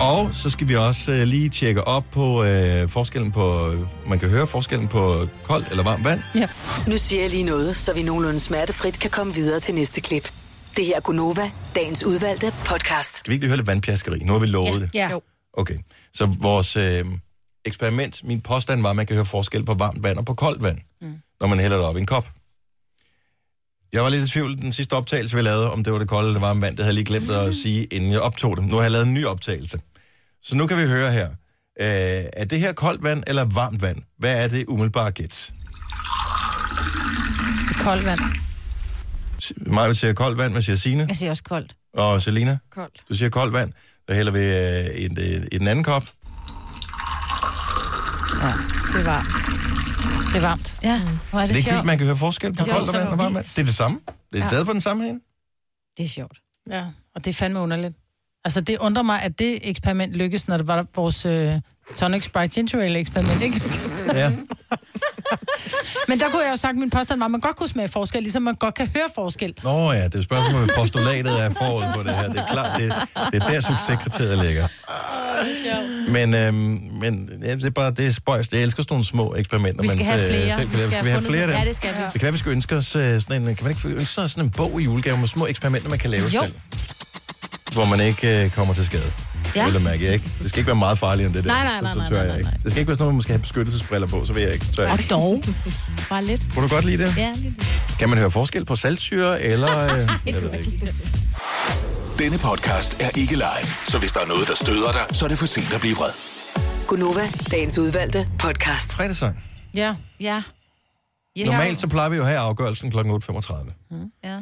Speaker 1: Og så skal vi også øh, lige tjekke op på øh, forskellen på, øh, man kan høre forskellen på koldt eller varmt vand.
Speaker 2: Ja.
Speaker 5: Nu siger jeg lige noget, så vi nogenlunde smertefrit kan komme videre til næste klip. Det her er Gunova, dagens udvalgte podcast.
Speaker 1: Skal vi ikke lige høre lidt vandpjaskeri? Nu har vi lovet det.
Speaker 2: Ja.
Speaker 9: Jo.
Speaker 1: Okay, så vores øh, eksperiment, min påstand var, at man kan høre forskel på varmt vand og på koldt vand, mm. når man hælder det op i en kop. Jeg var lidt i tvivl den sidste optagelse, vi lavede, om det var det kolde eller det varme vand. Det havde jeg lige glemt at sige, inden jeg optog det. Nu har jeg lavet en ny optagelse. Så nu kan vi høre her. Øh, er det her koldt vand eller varmt vand? Hvad er det umiddelbare gæt?
Speaker 2: Koldt vand.
Speaker 1: Mig vil sige koldt vand, men siger Signe.
Speaker 3: Jeg siger også koldt.
Speaker 1: Og Selina,
Speaker 9: Koldt.
Speaker 1: du siger koldt vand. Så hælder vi øh, i, den, i den anden kop.
Speaker 9: Det var.
Speaker 2: Det er varmt.
Speaker 3: Ja, hvor er
Speaker 1: Er
Speaker 3: det,
Speaker 1: det ikke
Speaker 3: sjovt.
Speaker 1: vildt, man kan høre forskel på koldt vand og varmt vand? Det er det samme. Det er
Speaker 3: Ja.
Speaker 1: taget fra den samme hen.
Speaker 3: Det er sjovt.
Speaker 2: Ja, og det er fandme underligt. Altså, det undrer mig, at det eksperiment lykkes, når det var vores øh, Tonic Sprite Ginger Ale eksperiment, ikke lykkes.
Speaker 1: Ja.
Speaker 2: Men der kunne jeg jo sagt, at min påstand var, at man godt kunne smage forskel, ligesom man godt kan høre forskel.
Speaker 1: Nå ja, det er spørgsmålet, postulatet er forud på det her. Det er klart, det, det er der succeskriteriet ligger. Men, øhm, men ja, det er bare, det er spøjst. Jeg elsker sådan nogle små eksperimenter.
Speaker 3: Vi skal
Speaker 1: man,
Speaker 3: have flere.
Speaker 1: Selv kan lave. Skal vi have flere af dem?
Speaker 3: Ja, det skal vi.
Speaker 1: Det kan være, vi skal ønske os øh, sådan en, kan man ikke ønske sig sådan en bog i julegave med små eksperimenter, man kan lave
Speaker 3: Jo.
Speaker 1: selv? Hvor man ikke øh, kommer til skade.
Speaker 3: Ja.
Speaker 1: Mærke jeg ikke. Det skal ikke være meget farligere end det der.
Speaker 3: Nej, nej,
Speaker 1: Så-
Speaker 3: nej,
Speaker 1: så
Speaker 3: nej,
Speaker 1: tør
Speaker 3: nej,
Speaker 1: jeg ikke.
Speaker 3: nej.
Speaker 1: Det skal ikke være sådan noget, man skal have beskyttelsesbriller på, så vil jeg ikke. Så tør jeg
Speaker 3: Og
Speaker 1: ikke.
Speaker 3: dog. Bare lidt.
Speaker 1: Kunne du godt lide det?
Speaker 3: Ja, lidt.
Speaker 1: Kan man høre forskel på saltsyre, eller... Øh, jeg ved det ikke.
Speaker 6: Denne podcast er ikke live, så hvis der er noget, der støder dig, så er det for sent at blive vred.
Speaker 5: Gunova, dagens udvalgte podcast.
Speaker 1: Fredagssang.
Speaker 2: Ja.
Speaker 3: Ja. Yes.
Speaker 1: Normalt så plejer vi jo at have afgørelsen kl. 8.35.
Speaker 3: Ja.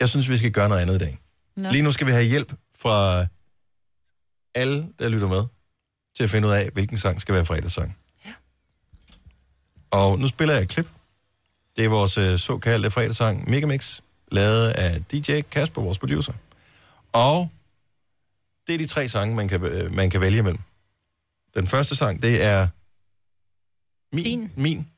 Speaker 1: Jeg synes, vi skal gøre noget andet i dag.
Speaker 3: Nå.
Speaker 1: Lige nu skal vi have hjælp fra alle, der lytter med, til at finde ud af, hvilken sang skal være fredagssang. Ja. Og nu spiller jeg et klip. Det er vores øh, såkaldte fredagssang Megamix, lavet af DJ Kasper, vores producer. Og det er de tre sange, man kan, øh, man kan vælge imellem. Den første sang, det er min.
Speaker 2: Din.
Speaker 1: min.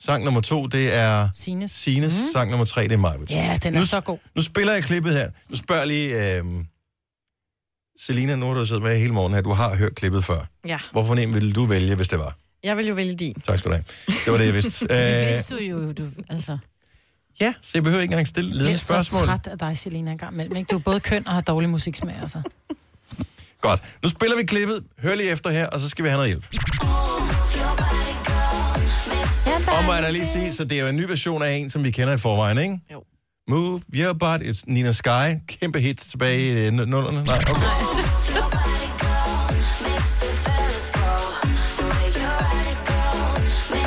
Speaker 1: Sang nummer to, det er
Speaker 2: Sines.
Speaker 1: Sines. Mm. Sang nummer tre, det er Majwitz.
Speaker 2: Ja, den er
Speaker 1: Nu-
Speaker 2: så god.
Speaker 1: Nu spiller jeg klippet her. Nu spørger jeg lige... Øh, Selina, nu har du siddet med hele morgen her. Du har hørt klippet før.
Speaker 9: Ja.
Speaker 1: Hvorfor en ville du vælge, hvis det var?
Speaker 9: Jeg vil jo vælge din.
Speaker 1: Tak skal du have. Det var det, jeg vidste.
Speaker 3: Det
Speaker 1: øh,
Speaker 3: vidste du jo, du, altså.
Speaker 1: ja, så jeg behøver ikke engang stille
Speaker 2: Jeg
Speaker 1: ledende
Speaker 2: er så
Speaker 1: spørgsmål.
Speaker 2: træt af dig, Selina, en gang imellem. Ikke? Du er både køn og har dårlig musiksmag, altså.
Speaker 1: Godt. Nu spiller vi klippet. Hør lige efter her, og så skal vi have noget hjælp. Og må jeg da lige sige, så det er jo en ny version af en, som vi kender i forvejen, ikke?
Speaker 9: Jo.
Speaker 1: Move Your Body, it's Nina Sky. Kæmpe hit tilbage i øh, nullerne. Nej, okay.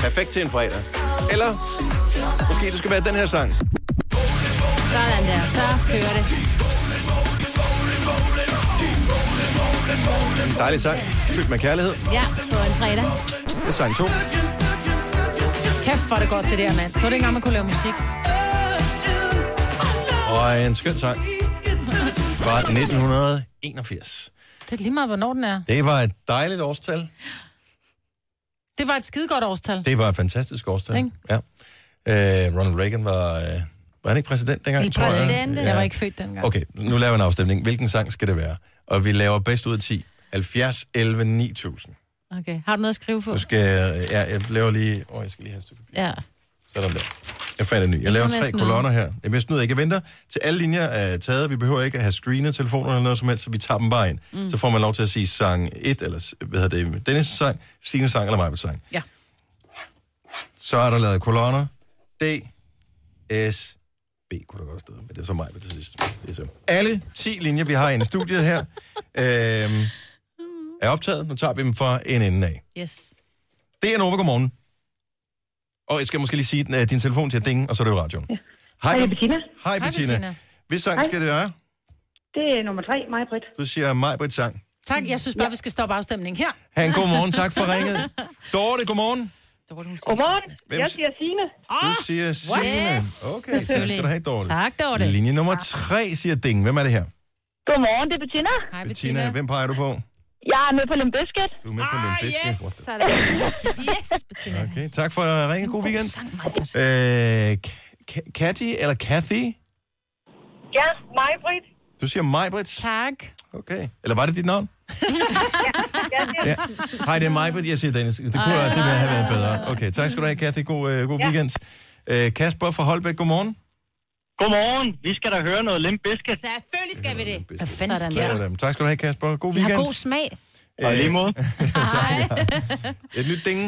Speaker 1: Perfekt til en fredag. Eller måske det skal være den her sang.
Speaker 3: Sådan der, så kører det.
Speaker 1: Dejlig sang. Fyldt med kærlighed.
Speaker 3: Ja, på en fredag.
Speaker 1: Det er sang 2.
Speaker 2: Kæft, er det godt, det der, mand. Det var det engang, man kunne lave musik.
Speaker 1: Og en skøn sang fra 1981.
Speaker 2: Det er lige meget, hvornår den er.
Speaker 1: Det var et dejligt årstal.
Speaker 2: Det var et skidegodt årstal.
Speaker 1: Det var et fantastisk årstal.
Speaker 2: Ikke?
Speaker 1: Ja. Øh, Ronald Reagan var... Øh, var han ikke præsident dengang, tror jeg?
Speaker 3: præsidente.
Speaker 2: Jeg var ikke født dengang.
Speaker 1: Okay, nu laver vi en afstemning. Hvilken sang skal det være? Og vi laver bedst ud af 10. 70, 11, 9000.
Speaker 3: Okay, har du noget at skrive på?
Speaker 1: Nu skal jeg... Ja, jeg laver lige... Åh, oh, jeg skal lige have et stykke papir.
Speaker 3: Ja.
Speaker 1: Sådan der. Jeg fandt en ny. Jeg laver tre kolonner her. Jeg vil snyde ikke. Jeg venter til alle linjer er taget. Vi behøver ikke at have screenet telefonerne eller noget som helst, så vi tager dem bare ind. Mm. Så får man lov til at sige sang 1, eller hvad hedder det, Dennis sang, Signe sang eller Majbet sang.
Speaker 2: Ja.
Speaker 1: Så er der lavet kolonner. D, S, B kunne der godt stå, men det er så mig til sidst. Det er så. Alle 10 linjer, vi har i studiet her, øhm, er optaget. Nu tager vi dem fra en ende af.
Speaker 3: Yes.
Speaker 1: Det er Nova, godmorgen. Og jeg skal måske lige sige, at din telefon til at dinge, og så er det jo radioen. Hej,
Speaker 8: Hej,
Speaker 1: Hej
Speaker 8: Bettina.
Speaker 1: Hej,
Speaker 2: Hej,
Speaker 1: Bettina.
Speaker 2: Bettina.
Speaker 1: Hvis sang
Speaker 8: Hej.
Speaker 1: skal det være?
Speaker 8: Det er nummer tre, mig, Britt.
Speaker 1: Du siger mig på et sang.
Speaker 2: Tak, jeg synes bare, vi skal stoppe afstemningen her.
Speaker 1: Ha' en god morgen, tak for ringet. Dorte, godmorgen.
Speaker 8: Godmorgen.
Speaker 1: Hvem
Speaker 8: Jeg siger Signe.
Speaker 1: Du siger Signe.
Speaker 3: Yes.
Speaker 1: Okay, tak skal du have, Dorte.
Speaker 3: Tak, Dorte.
Speaker 1: Linje nummer tre siger ding. Hvem er det her?
Speaker 8: Godmorgen, det er Bettina.
Speaker 2: Hej,
Speaker 1: Bettina,
Speaker 2: Bettina.
Speaker 1: hvem peger du på?
Speaker 8: Jeg er med på Limp Bizkit.
Speaker 1: Du er med på
Speaker 3: Ah,
Speaker 1: Limp Bizkit.
Speaker 3: yes.
Speaker 1: What the-
Speaker 3: Sådan. Yes, Bettina.
Speaker 1: Okay, tak for at ringe. God weekend.
Speaker 3: Sang, Maj-Brit.
Speaker 1: Øh, Ka- Ka- Katty eller Kathy?
Speaker 8: Ja, mig, Britt.
Speaker 1: Du siger Majbrit.
Speaker 2: Tak.
Speaker 1: Okay. Eller var det dit navn? ja. Hej, det er Majbrit. Jeg siger Dennis. Det kunne det ville have været bedre. Okay, tak skal du have, Kathy. God, uh, god weekend. Uh, Kasper fra Holbæk, godmorgen.
Speaker 7: Godmorgen. Vi skal da høre noget Limp Bizkit.
Speaker 3: Selvfølgelig skal vi det.
Speaker 2: Hvad fanden
Speaker 3: Sådan
Speaker 2: sker
Speaker 3: der.
Speaker 1: Sådan. Tak skal du have, Kasper. God
Speaker 3: Vi har
Speaker 1: weekend.
Speaker 3: god smag.
Speaker 7: Og i lige måde.
Speaker 3: Hej.
Speaker 1: Et nyt ding.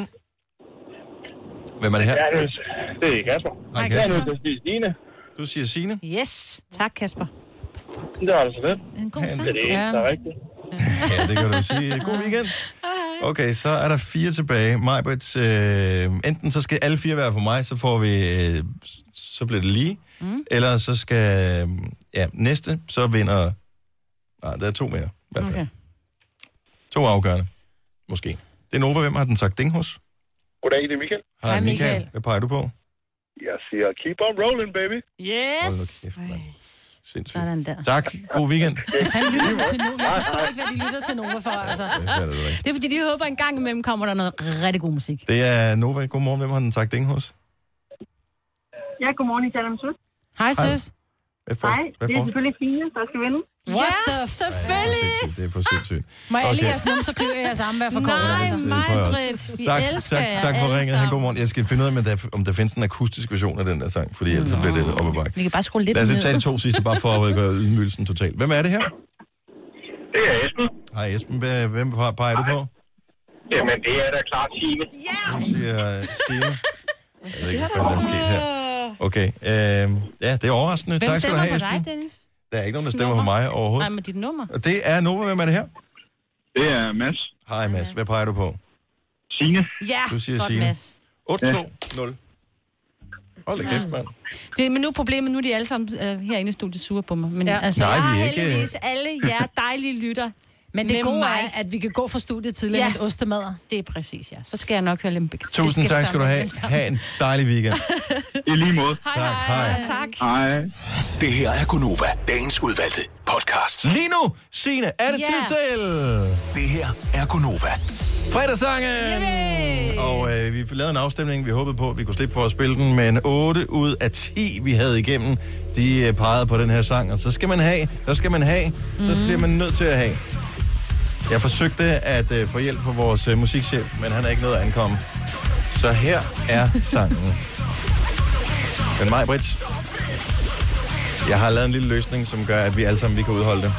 Speaker 1: Hvem er det her?
Speaker 10: Ja, det er, det er Kasper.
Speaker 1: Hej,
Speaker 10: Jeg er
Speaker 1: Kasper.
Speaker 10: nødt til at spise.
Speaker 1: Du siger Signe.
Speaker 3: Yes. Tak, Kasper.
Speaker 10: Det er altså det.
Speaker 3: En god
Speaker 1: Ja,
Speaker 3: sang.
Speaker 10: Det er det eneste, der er rigtigt.
Speaker 1: Ja, det kan du sige. God weekend. Okay, så er der fire tilbage. Majbrits, øh, enten så skal alle fire være på mig, så får vi, øh, så bliver det lige. Mm. Eller så skal, ja, næste, så vinder, nej, der er to mere. I hvert fald.
Speaker 2: Okay.
Speaker 1: To afgørende, måske. Det er Nova, hvem har den sagt ding hos?
Speaker 10: Goddag, det er Michael.
Speaker 1: Hej,
Speaker 2: Hej,
Speaker 1: Michael.
Speaker 2: Michael.
Speaker 1: Hvad peger du på?
Speaker 10: Jeg siger, keep on rolling, baby.
Speaker 1: Hold
Speaker 3: Yes!
Speaker 1: kæft, mand. Sindssygt.
Speaker 3: Sådan der.
Speaker 1: Tak, god weekend.
Speaker 2: Hvad fanden lytter de til Nova? Jeg forstår ikke, hvad de lytter til Nova for, altså.
Speaker 1: Det er det
Speaker 3: er fordi, de håber en gang imellem kommer der noget rigtig god musik.
Speaker 1: Det er Nova. Godmorgen. Hvem har den sagt ding hos?
Speaker 8: Ja, godmorgen, I taler søs.
Speaker 2: Hej,
Speaker 1: Hej.
Speaker 2: søs.
Speaker 1: Hvad for,
Speaker 8: Hej,
Speaker 1: hvad
Speaker 8: det er selvfølgelig Fine, der skal vinde.
Speaker 2: What
Speaker 3: ja,
Speaker 2: the
Speaker 3: selvfølgelig!
Speaker 1: Sindssygt, Det er for sindssygt.
Speaker 2: Må alle
Speaker 1: Okay.
Speaker 2: jeres numser klø jeres arme være for kort?
Speaker 3: Nej,
Speaker 2: Altså.
Speaker 1: Jeg
Speaker 3: mig,
Speaker 1: Tak, tak, tak for ringet. Han, godmorgen. Jeg skal finde ud af, om der, om der findes en akustisk version af den der sang, fordi ellers så bliver det op ad bakke.
Speaker 3: Vi kan bare skrue lidt
Speaker 1: Lad os lige tage de to sidste, bare for at gøre ydmygelsen totalt. Hvem er det her?
Speaker 10: Det er Esben.
Speaker 1: Hej Esben, hvem peger du på?
Speaker 10: Jamen, det er da klart Signe.
Speaker 1: Du siger Signe. Jeg ved ikke, hvad der er sket her. Okay, øh, ja, det er overraskende.
Speaker 3: Hvem
Speaker 1: tak skal du
Speaker 3: stemmer
Speaker 1: have,
Speaker 3: på dig,
Speaker 1: Esben.
Speaker 3: Dennis?
Speaker 1: Der er ikke nogen, der stemmer på mig overhovedet.
Speaker 3: Nej, med dit nummer.
Speaker 1: Og det er Nova. Hvem er det her?
Speaker 10: Det er Mads.
Speaker 1: Hej Mads, hvad peger du på?
Speaker 10: Signe.
Speaker 3: Ja,
Speaker 1: Du siger
Speaker 3: godt,
Speaker 1: Signe.
Speaker 3: Mads.
Speaker 1: 8-2-0. Hold da kæft, mand.
Speaker 3: Det, men nu er problemet, nu er de alle sammen øh, herinde i studiet sure på mig. Men
Speaker 2: Ja.
Speaker 3: ja. altså,
Speaker 1: Nej,
Speaker 3: jeg har
Speaker 1: vi er ikke-
Speaker 3: heldigvis alle jer dejlige lytter.
Speaker 2: Men det gode
Speaker 3: mig.
Speaker 2: er, at vi kan gå fra studiet tidligere
Speaker 3: Ja.
Speaker 2: med ostemadder.
Speaker 3: Det er præcis, ja. Så skal jeg nok høre lidt
Speaker 1: Tusind tak skal du have. Ha' en dejlig weekend.
Speaker 10: I lige måde.
Speaker 1: Tak, hej.
Speaker 3: Tak.
Speaker 10: Hej.
Speaker 6: Det her er Gunova, dagens udvalgte podcast.
Speaker 1: Lige nu, Signe, er det
Speaker 3: Ja.
Speaker 1: tid til
Speaker 6: Det her er Gunova.
Speaker 1: fredagssangen!
Speaker 3: Yay!
Speaker 1: Og øh, vi lavede en afstemning. Vi håbede på, at vi kunne slippe for at spille den, men 8 ud af 10, vi havde igennem, de øh, pegede på den her sang. Og så skal man have, så skal man have, så bliver man nødt til at have. Jeg forsøgte at øh, få hjælp fra vores øh, musikchef, men han er ikke nået at ankomme. Så her er sangen. Men mig, Brits, jeg har lavet en lille løsning, som gør, at vi alle sammen vi kan udholde det.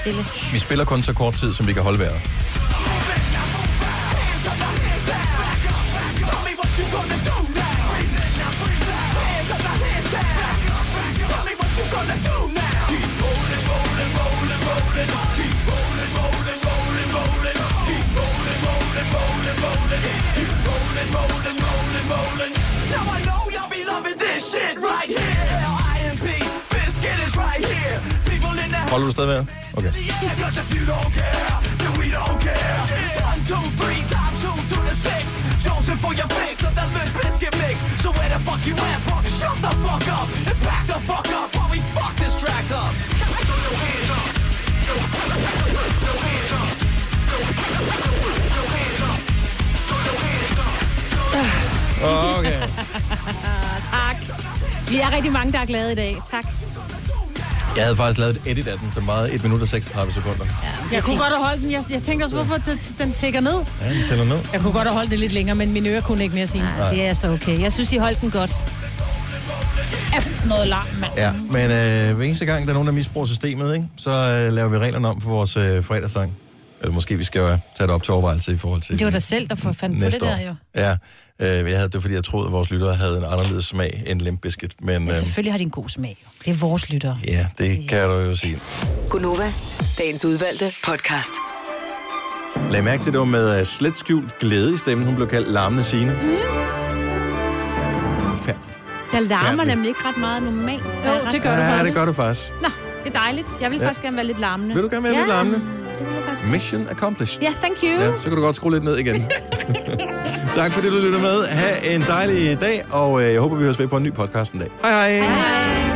Speaker 3: Stille.
Speaker 1: Vi spiller kun så kort tid, som vi kan holde vejret.
Speaker 11: Now I know y'all be loving this shit right here. IMP, biscuit is right here. People in the
Speaker 1: Holder du stadig vejret? Okay.
Speaker 11: cause if you don't care, then we don't care. One, two, three times two to the six. Jonesing for your fix of that limp biscuit mix. So where the fuck you at, punk? Shut the fuck up and back the fuck up while we fuck this track up.
Speaker 1: Okay.
Speaker 3: Tak. Vi er rigtig mange, der er glade i dag. Tak.
Speaker 1: Jeg havde faktisk lavet et edit af den, som meget 1 minut og 36 sekunder.
Speaker 2: Jeg kunne godt have holdt den. Jeg, jeg tænkte også, hvorfor det, den tækker ned.
Speaker 1: Ja, den tæller ned.
Speaker 2: Jeg kunne godt have holdt det lidt længere, men mine ører kunne ikke mere sige.
Speaker 3: Nej, det er så okay. Jeg synes, I holdt den godt.
Speaker 2: F, noget larm, mand.
Speaker 1: Ja, men øh, hver eneste gang, der er nogen, der misbruger systemet, ikke, så øh, laver vi reglerne om for vores øh, fredagssang. Eller måske vi skal jo tage det op til overvejelse i forhold til
Speaker 3: Det var dig selv, der fandt på det der jo.
Speaker 1: Ja, øh, jeg havde, det var fordi, jeg troede, at vores lyttere havde en anderledes smag end Limp Bizkit. Men
Speaker 3: Ja,
Speaker 1: øh,
Speaker 3: selvfølgelig har de en god smag. jo. Det er vores lyttere.
Speaker 1: ja, det kan du jo sige.
Speaker 5: Gunova, dagens udvalgte podcast.
Speaker 1: Lag mærke til, det var med uh, slet skjult glæde i stemmen. Hun blev kaldt larmende Signe.
Speaker 3: Mm.
Speaker 1: Forfærdeligt.
Speaker 3: Jeg larmer nemlig ikke ret meget normalt.
Speaker 2: Jo, det gør du
Speaker 1: Ja,
Speaker 2: faktisk.
Speaker 1: det gør du faktisk.
Speaker 3: Nå, det er dejligt. Jeg vil
Speaker 1: Ja.
Speaker 3: faktisk gerne være lidt larmende.
Speaker 1: Vil du gerne være
Speaker 3: ja,
Speaker 1: lidt larmende? Mission accomplished.
Speaker 3: Ja, thank you.
Speaker 1: Ja, så kan du godt skrue lidt ned igen. tak fordi du lytter med. Ha' en dejlig dag, og øh, jeg håber, vi høres ved på en ny podcast en dag. Hej hej.
Speaker 3: Hej.